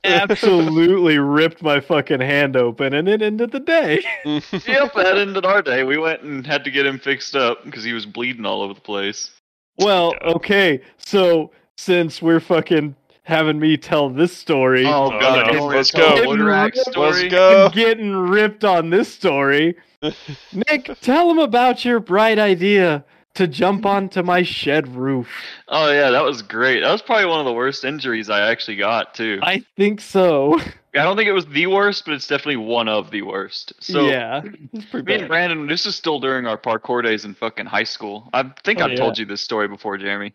Absolutely ripped my fucking hand open, and it ended the day. yep, that ended our day. We went and had to get him fixed up because he was bleeding all over the place. Well, okay, so since we're fucking having me tell this story, Oh Oh, god, no, you want me let's go. the Woodrack Let's story? Let's go. getting ripped on this story, Nick, tell him about your bright idea to jump onto my shed roof. Oh yeah, that was great. That was probably one of the worst injuries I actually got too. I think so. I don't think it was the worst, but it's definitely one of the worst. So yeah, it's pretty Me and. Brandon, this is still during our parkour days in fucking high school. I think Oh, I've yeah. told you this story before, Jeremy.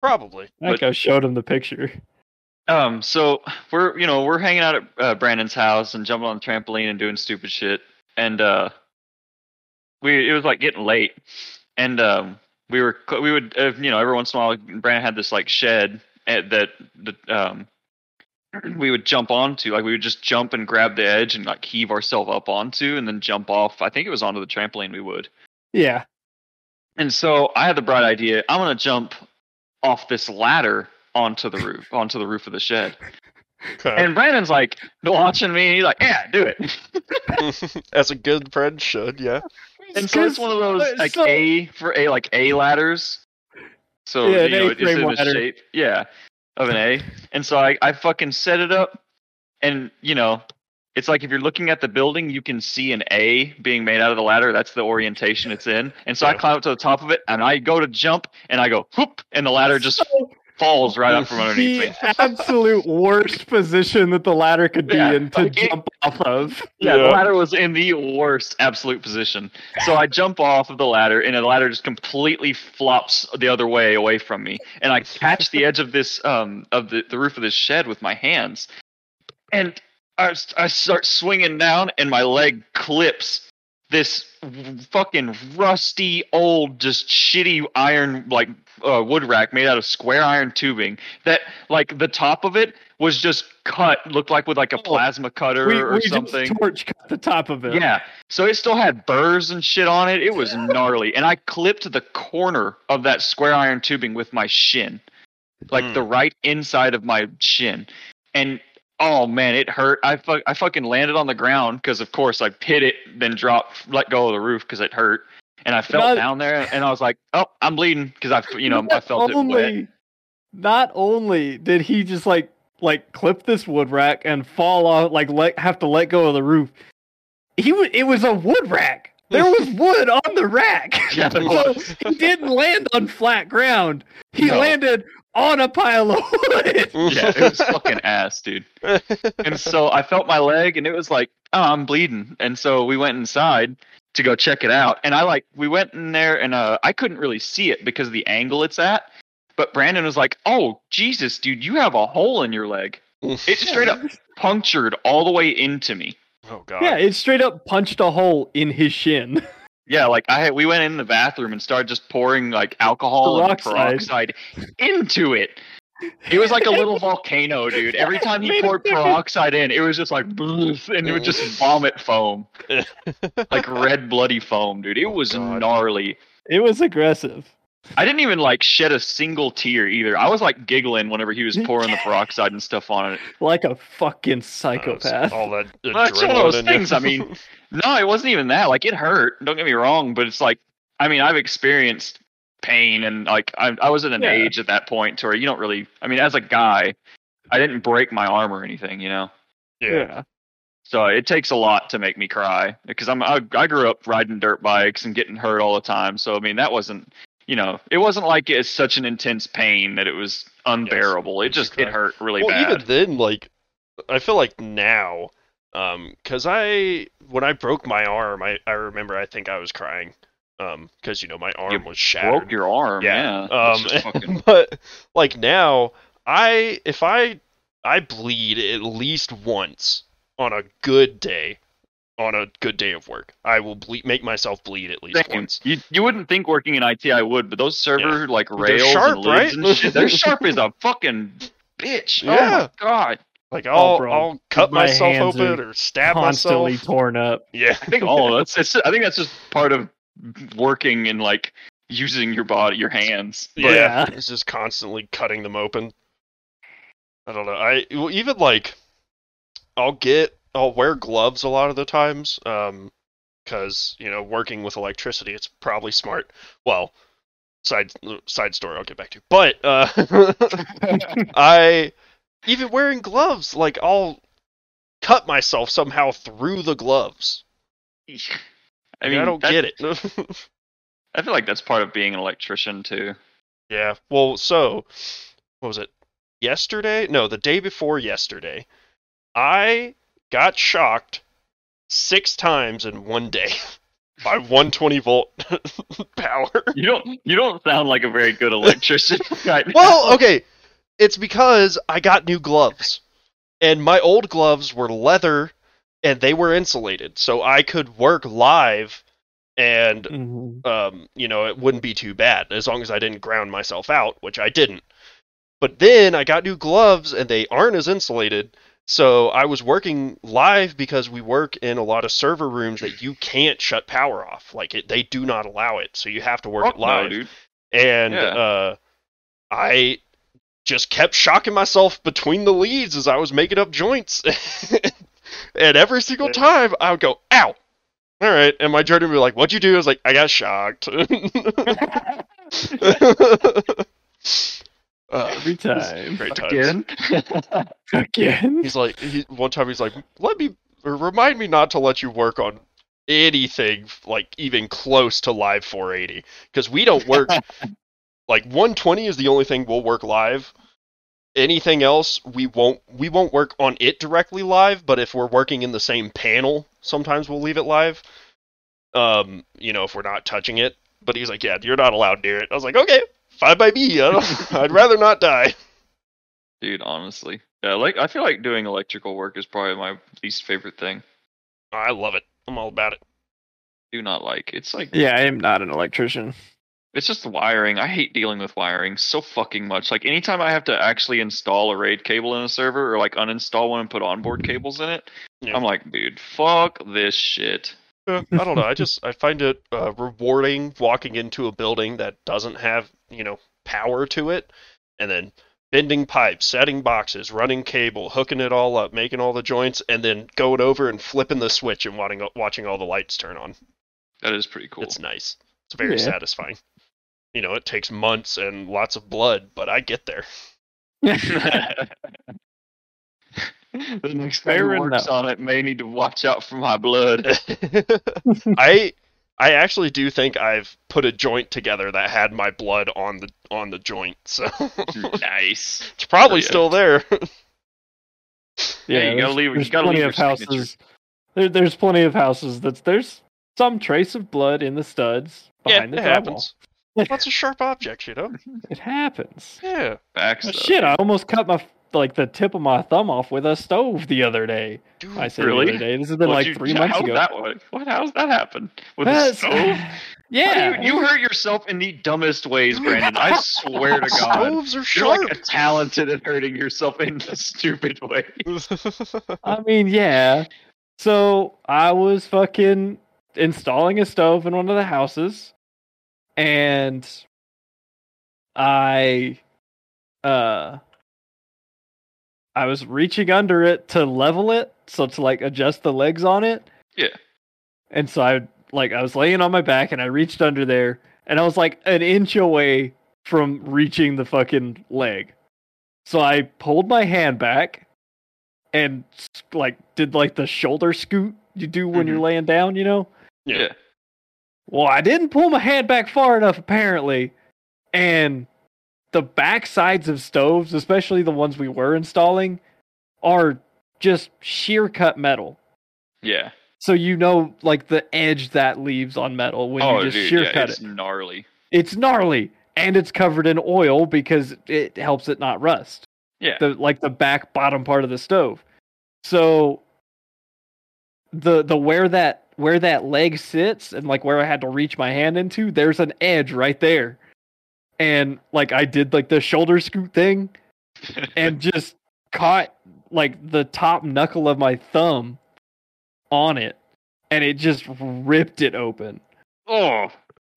Probably. I think I showed him the picture. Um, so we're you know we're hanging out at uh, Brandon's house and jumping on the trampoline and doing stupid shit, and uh, we it was like getting late, and um, we were we would uh, you know every once in a while Brandon had this like shed at, that that um we would jump onto like we would just jump and grab the edge and like heave ourselves up onto and then jump off. I think it was onto the trampoline we would. Yeah. And so I had the bright idea. I'm gonna jump off this ladder onto the roof, onto the roof of the shed. Okay. And Brandon's like watching me. and he's like, "Yeah, do it." As a good friend should, yeah. And so it's one of those like so- A for A, like A ladders. So Yeah, an you know, it's A-frame in the shape, yeah, of an A. And so I, I fucking set it up, and you know, it's like if you're looking at the building, you can see an A being made out of the ladder. That's the orientation it's in. And so I climb up to the top of it, and I go to jump, and I go whoop, and the ladder just falls right up from underneath the me. absolute worst position that the ladder could be Yeah, in to like it- jump off of. Yeah, Yeah. the ladder was in the worst absolute position. So I jump off of the ladder, and the ladder just completely flops the other way away from me. And I catch the edge of this um of the, the roof of this shed with my hands, and I start swinging down, and my leg clips this fucking rusty old just shitty iron like uh, wood rack made out of square iron tubing that like the top of it was just cut looked like with like a Oh, plasma cutter We, or we something just torch cut the top of it. yeah. So it still had burrs and shit on it. It was gnarly. And I clipped the corner of that square iron tubing with my shin. Like Hmm. the right inside of my shin. And oh man, it hurt. I fu- I fucking landed on the ground because of course I hit it, then dropped, let go of the roof because it hurt. And I fell Not- down there and I was like, "Oh, I'm bleeding" because I, you know, I felt it wet. only, Not only did he just like like clip this wood rack and fall off, like let have to let go of the roof. He was it was a wood rack. There was wood on the rack. Yeah, so he didn't land on flat ground. He No. landed on a pile of wood. Yeah, it was fucking ass, dude. and so I felt my leg, and it was like, oh, I'm bleeding. And so we went inside to go check it out. And I like, we went in there, and uh, I couldn't really see it because of the angle it's at. But Brandon was like, "Oh Jesus, dude, you have a hole in your leg. It straight up punctured all the way into me." Oh god. Yeah, it straight up punched a hole in his shin. Yeah, like I had, we went in the bathroom and started just pouring like alcohol and Peroxide. peroxide into it. It was like a little volcano, dude. Every time he poured peroxide in, it was just like, "Bleh," and it would just vomit foam, like red bloody foam, dude. It was oh, God. gnarly. It was aggressive. I didn't even like shed a single tear either. I was like giggling whenever he was pouring the peroxide and stuff on it. Like a fucking That's psychopath. All that Well, it's one of those adrenaline in you. things, I mean, No, it wasn't even that. Like it hurt. Don't get me wrong, but it's like I mean, I've experienced pain and like I, I was at an Yeah. age at that point to where you don't really. I mean, as a guy, I didn't break my arm or anything, you know. yeah. So it takes a lot to make me cry because I'm I, I grew up riding dirt bikes and getting hurt all the time. So I mean that wasn't you know it wasn't like it's such an intense pain that it was unbearable. It just it hurt really well, bad. even then, like, I feel like now, um, because I when I broke my arm, I I remember I think I was crying, um, because you know my arm was shattered. Broke your arm, yeah. Um, fucking- but like now, I if I I bleed at least once on a good day, on a good day of work, I will bleed, make myself bleed at least Same. once. You you wouldn't think working in IT I would, but those server like They're rails sharp, and lids right? and shit, they're sharp as a fucking bitch. Oh my god. Like I'll bro, I'll cut my myself hands open are or stab myself. Constantly myself. torn up. Yeah, I think all of that's it's, I think that's just part of working and like using your body, your hands. yeah, Yeah. it's just constantly cutting them open. I don't know. I well, even like I'll get I'll wear gloves a lot of the times um cuz you know working with electricity it's probably smart. Well, side side story I'll get back to. But uh I even wearing gloves like I'll cut myself somehow through the gloves. I mean, I don't that- get it. I feel like that's part of being an electrician too. Yeah. Well, so what was it? Yesterday? No, the day before yesterday. I got shocked six times in one day by 120 volt power. You don't you don't sound like a very good electrician right. Well, okay. It's because I got new gloves. And my old gloves were leather and they were insulated. So I could work live and Mhm. um, you know, it wouldn't be too bad as long as I didn't ground myself out, which I didn't. But then I got new gloves and they aren't as insulated. So I was working live because we work in a lot of server rooms that you can't shut power off. Like it, they do not allow it. So you have to work Fuck it no, live. dude. and Yeah. uh, I just kept shocking myself between the leads as I was making up joints. and every single time I would go, ow. All right. And my journey would be like, what'd you do? I was like, I got shocked. Uh, Every time. great times. Again. Again. He's like, he, one time he's like, let me, remind me not to let you work on anything like even close to live 480 because we don't work like 120 is the only thing we'll work live. Anything else we won't we won't work on it directly live, but if we're working in the same panel, sometimes we'll leave it live. Um, you know, if we're not touching it. But he's like, yeah, you're not allowed near it. I was like, okay, fine by me. I I'd rather not die. Dude, honestly. Yeah, like I feel like doing electrical work is probably my least favorite thing. I love it. I'm all about it. Do not like. It's like Yeah, I am not an electrician. It's just the wiring. I hate dealing with wiring so fucking much. Like anytime I have to actually install a RAID cable in a server or like uninstall one and put onboard cables in it, Yeah. I'm like, dude, fuck this shit. Uh, I don't know. I just I find it uh, rewarding walking into a building that doesn't have you know power to it, and then bending pipes, setting boxes, running cable, hooking it all up, making all the joints, and then going over and flipping the switch and watching watching all the lights turn on. That is pretty cool. It's nice. It's very Yeah. satisfying. You know, it takes months and lots of blood, but I get there. the next Fair guy works enough. on it may need to watch out for my blood. I I actually do think I've put a joint together that had my blood on the on the joint, so nice. it's probably Yeah. still there. Yeah, you gotta there's- leave- you gotta plenty leave of your signature. houses. There, there's plenty of houses that's there's some trace of blood in the studs behind yeah, the it drywall. happens. Lots a sharp object, you know. It happens. Yeah, Facts. Oh, shit! I almost cut my like the tip of my thumb off with a stove the other day. dude. I say Really? the other day. This has been What'd like you- three months how'd ago. That work? What? How's that happen? With a stove? yeah, You, you hurt yourself in the dumbest ways, Brandon. I swear to God. Stoves are sharp. You're like a talented at hurting yourself in a stupid way. I mean, yeah. So I was fucking installing a stove in one of the houses, and I, uh, I was reaching under it to level it, so to like adjust the legs on it. Yeah. And so I like I was laying on my back, and I reached under there, and I was like an inch away from reaching the fucking leg. So I pulled my hand back, and like did like the shoulder scoot you do when you're Mhm. laying down, you know? Yeah. Well, I didn't pull my hand back far enough apparently, and the back sides of stoves, especially the ones we were installing, are just shear cut metal. Yeah. So you know like the edge that leaves on metal when oh, you just dude, shear yeah, cut it's it. gnarly. It's gnarly and it's covered in oil because it helps it not rust. Yeah. The like the back bottom part of the stove. So the the where that where that leg sits and like where I had to reach my hand into, there's an edge right there. And like I did like the shoulder scoot thing and just caught like the top knuckle of my thumb on it and it just ripped it open oh,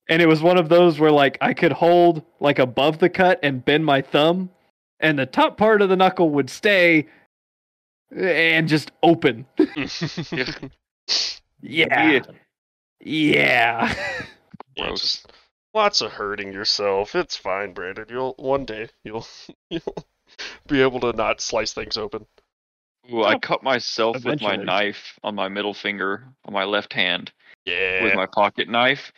and it was one of those where like I could hold like above the cut and bend my thumb, and the top part of the knuckle would stay and just open. Yeah, yeah. Yeah, Gross. just lots of hurting yourself. It's fine, Brandon. You'll one day you'll you'll be able to not slice things open. Ooh, I cut myself with my knife on my middle finger on my left hand Yeah. with my pocket knife,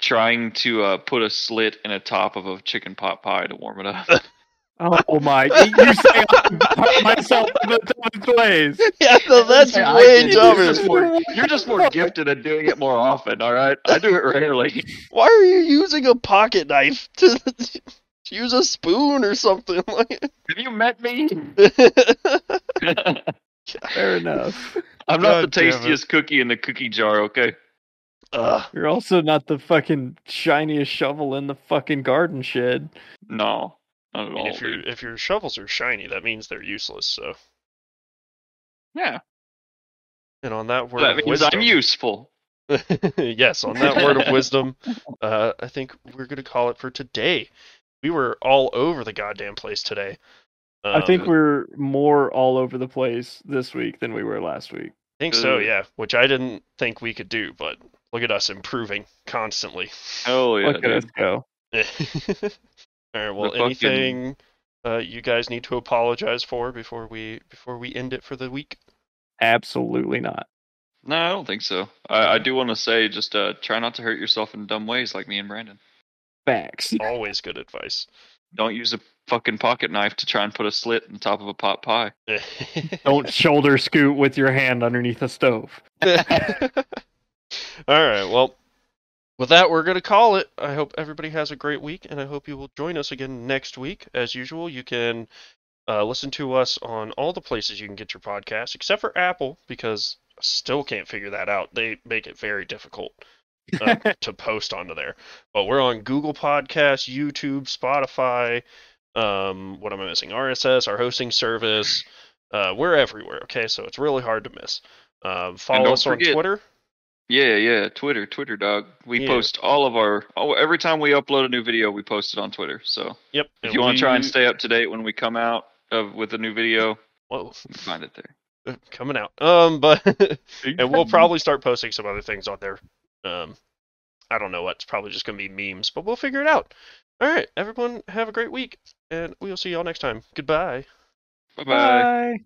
trying to uh, put a slit in the top of a chicken pot pie to warm it up. oh my! You say I cut myself in the dumbest ways. yeah, so that's Hey, I way did- You're just, dumber. more, you're just more gifted at doing it more often. All right, I do it rarely. Why are you using a pocket knife to use a spoon or something like? Have you met me? Fair enough. I'm not the God damn it. tastiest cookie in the cookie jar. Okay. Ugh. You're also not the fucking shiniest shovel in the fucking garden shed. No, not at I mean, all. if your dude. if your shovels are shiny, that means they're useless. So, Yeah, and on that word that of means wisdom, I'm useful. yes, on that word of wisdom, uh, I think we're gonna call it for today. We were all over the goddamn place today. I think Um, we're more all over the place this week than we were last week. I think so, yeah. Which I didn't think we could do, but look at us improving constantly. Hell yeah, Look at us go. all right. Well, fucking- anything uh, you guys need to apologize for before we before we end it for the week? Absolutely not. No, I don't think so. I, I do want to say, just uh, try not to hurt yourself in dumb ways like me and Brandon. Facts. Always good advice. Don't use a fucking pocket knife to try and put a slit in the top of a pot pie. Don't shoulder scoot with your hand underneath a stove. All right. Well, with that, we're going to call it. I hope everybody has a great week, and I hope you will join us again next week. As usual, you can uh, listen to us on all the places you can get your podcast, except for Apple, because I still can't figure that out. They make it very difficult uh, to post onto there. But we're on Google Podcasts, YouTube, Spotify. Um, what am I missing? RSS, our hosting service. Uh, we're everywhere. Okay, so it's really hard to miss. Um, follow don't us on Twitter. Yeah, yeah, Twitter, Twitter, dog. We Yeah. post all of our. Oh, every time we upload a new video, we post it on Twitter. So Yep. if you want to try and stay up to date when we come out of with a new video, Whoa, find it there. coming out. Um, but and we'll probably start posting some other things on there. Um, I don't know what. It's probably just gonna be memes, but we'll figure it out. All right, everyone, have a great week, and we'll see y'all next time. Goodbye. Bye bye. Bye.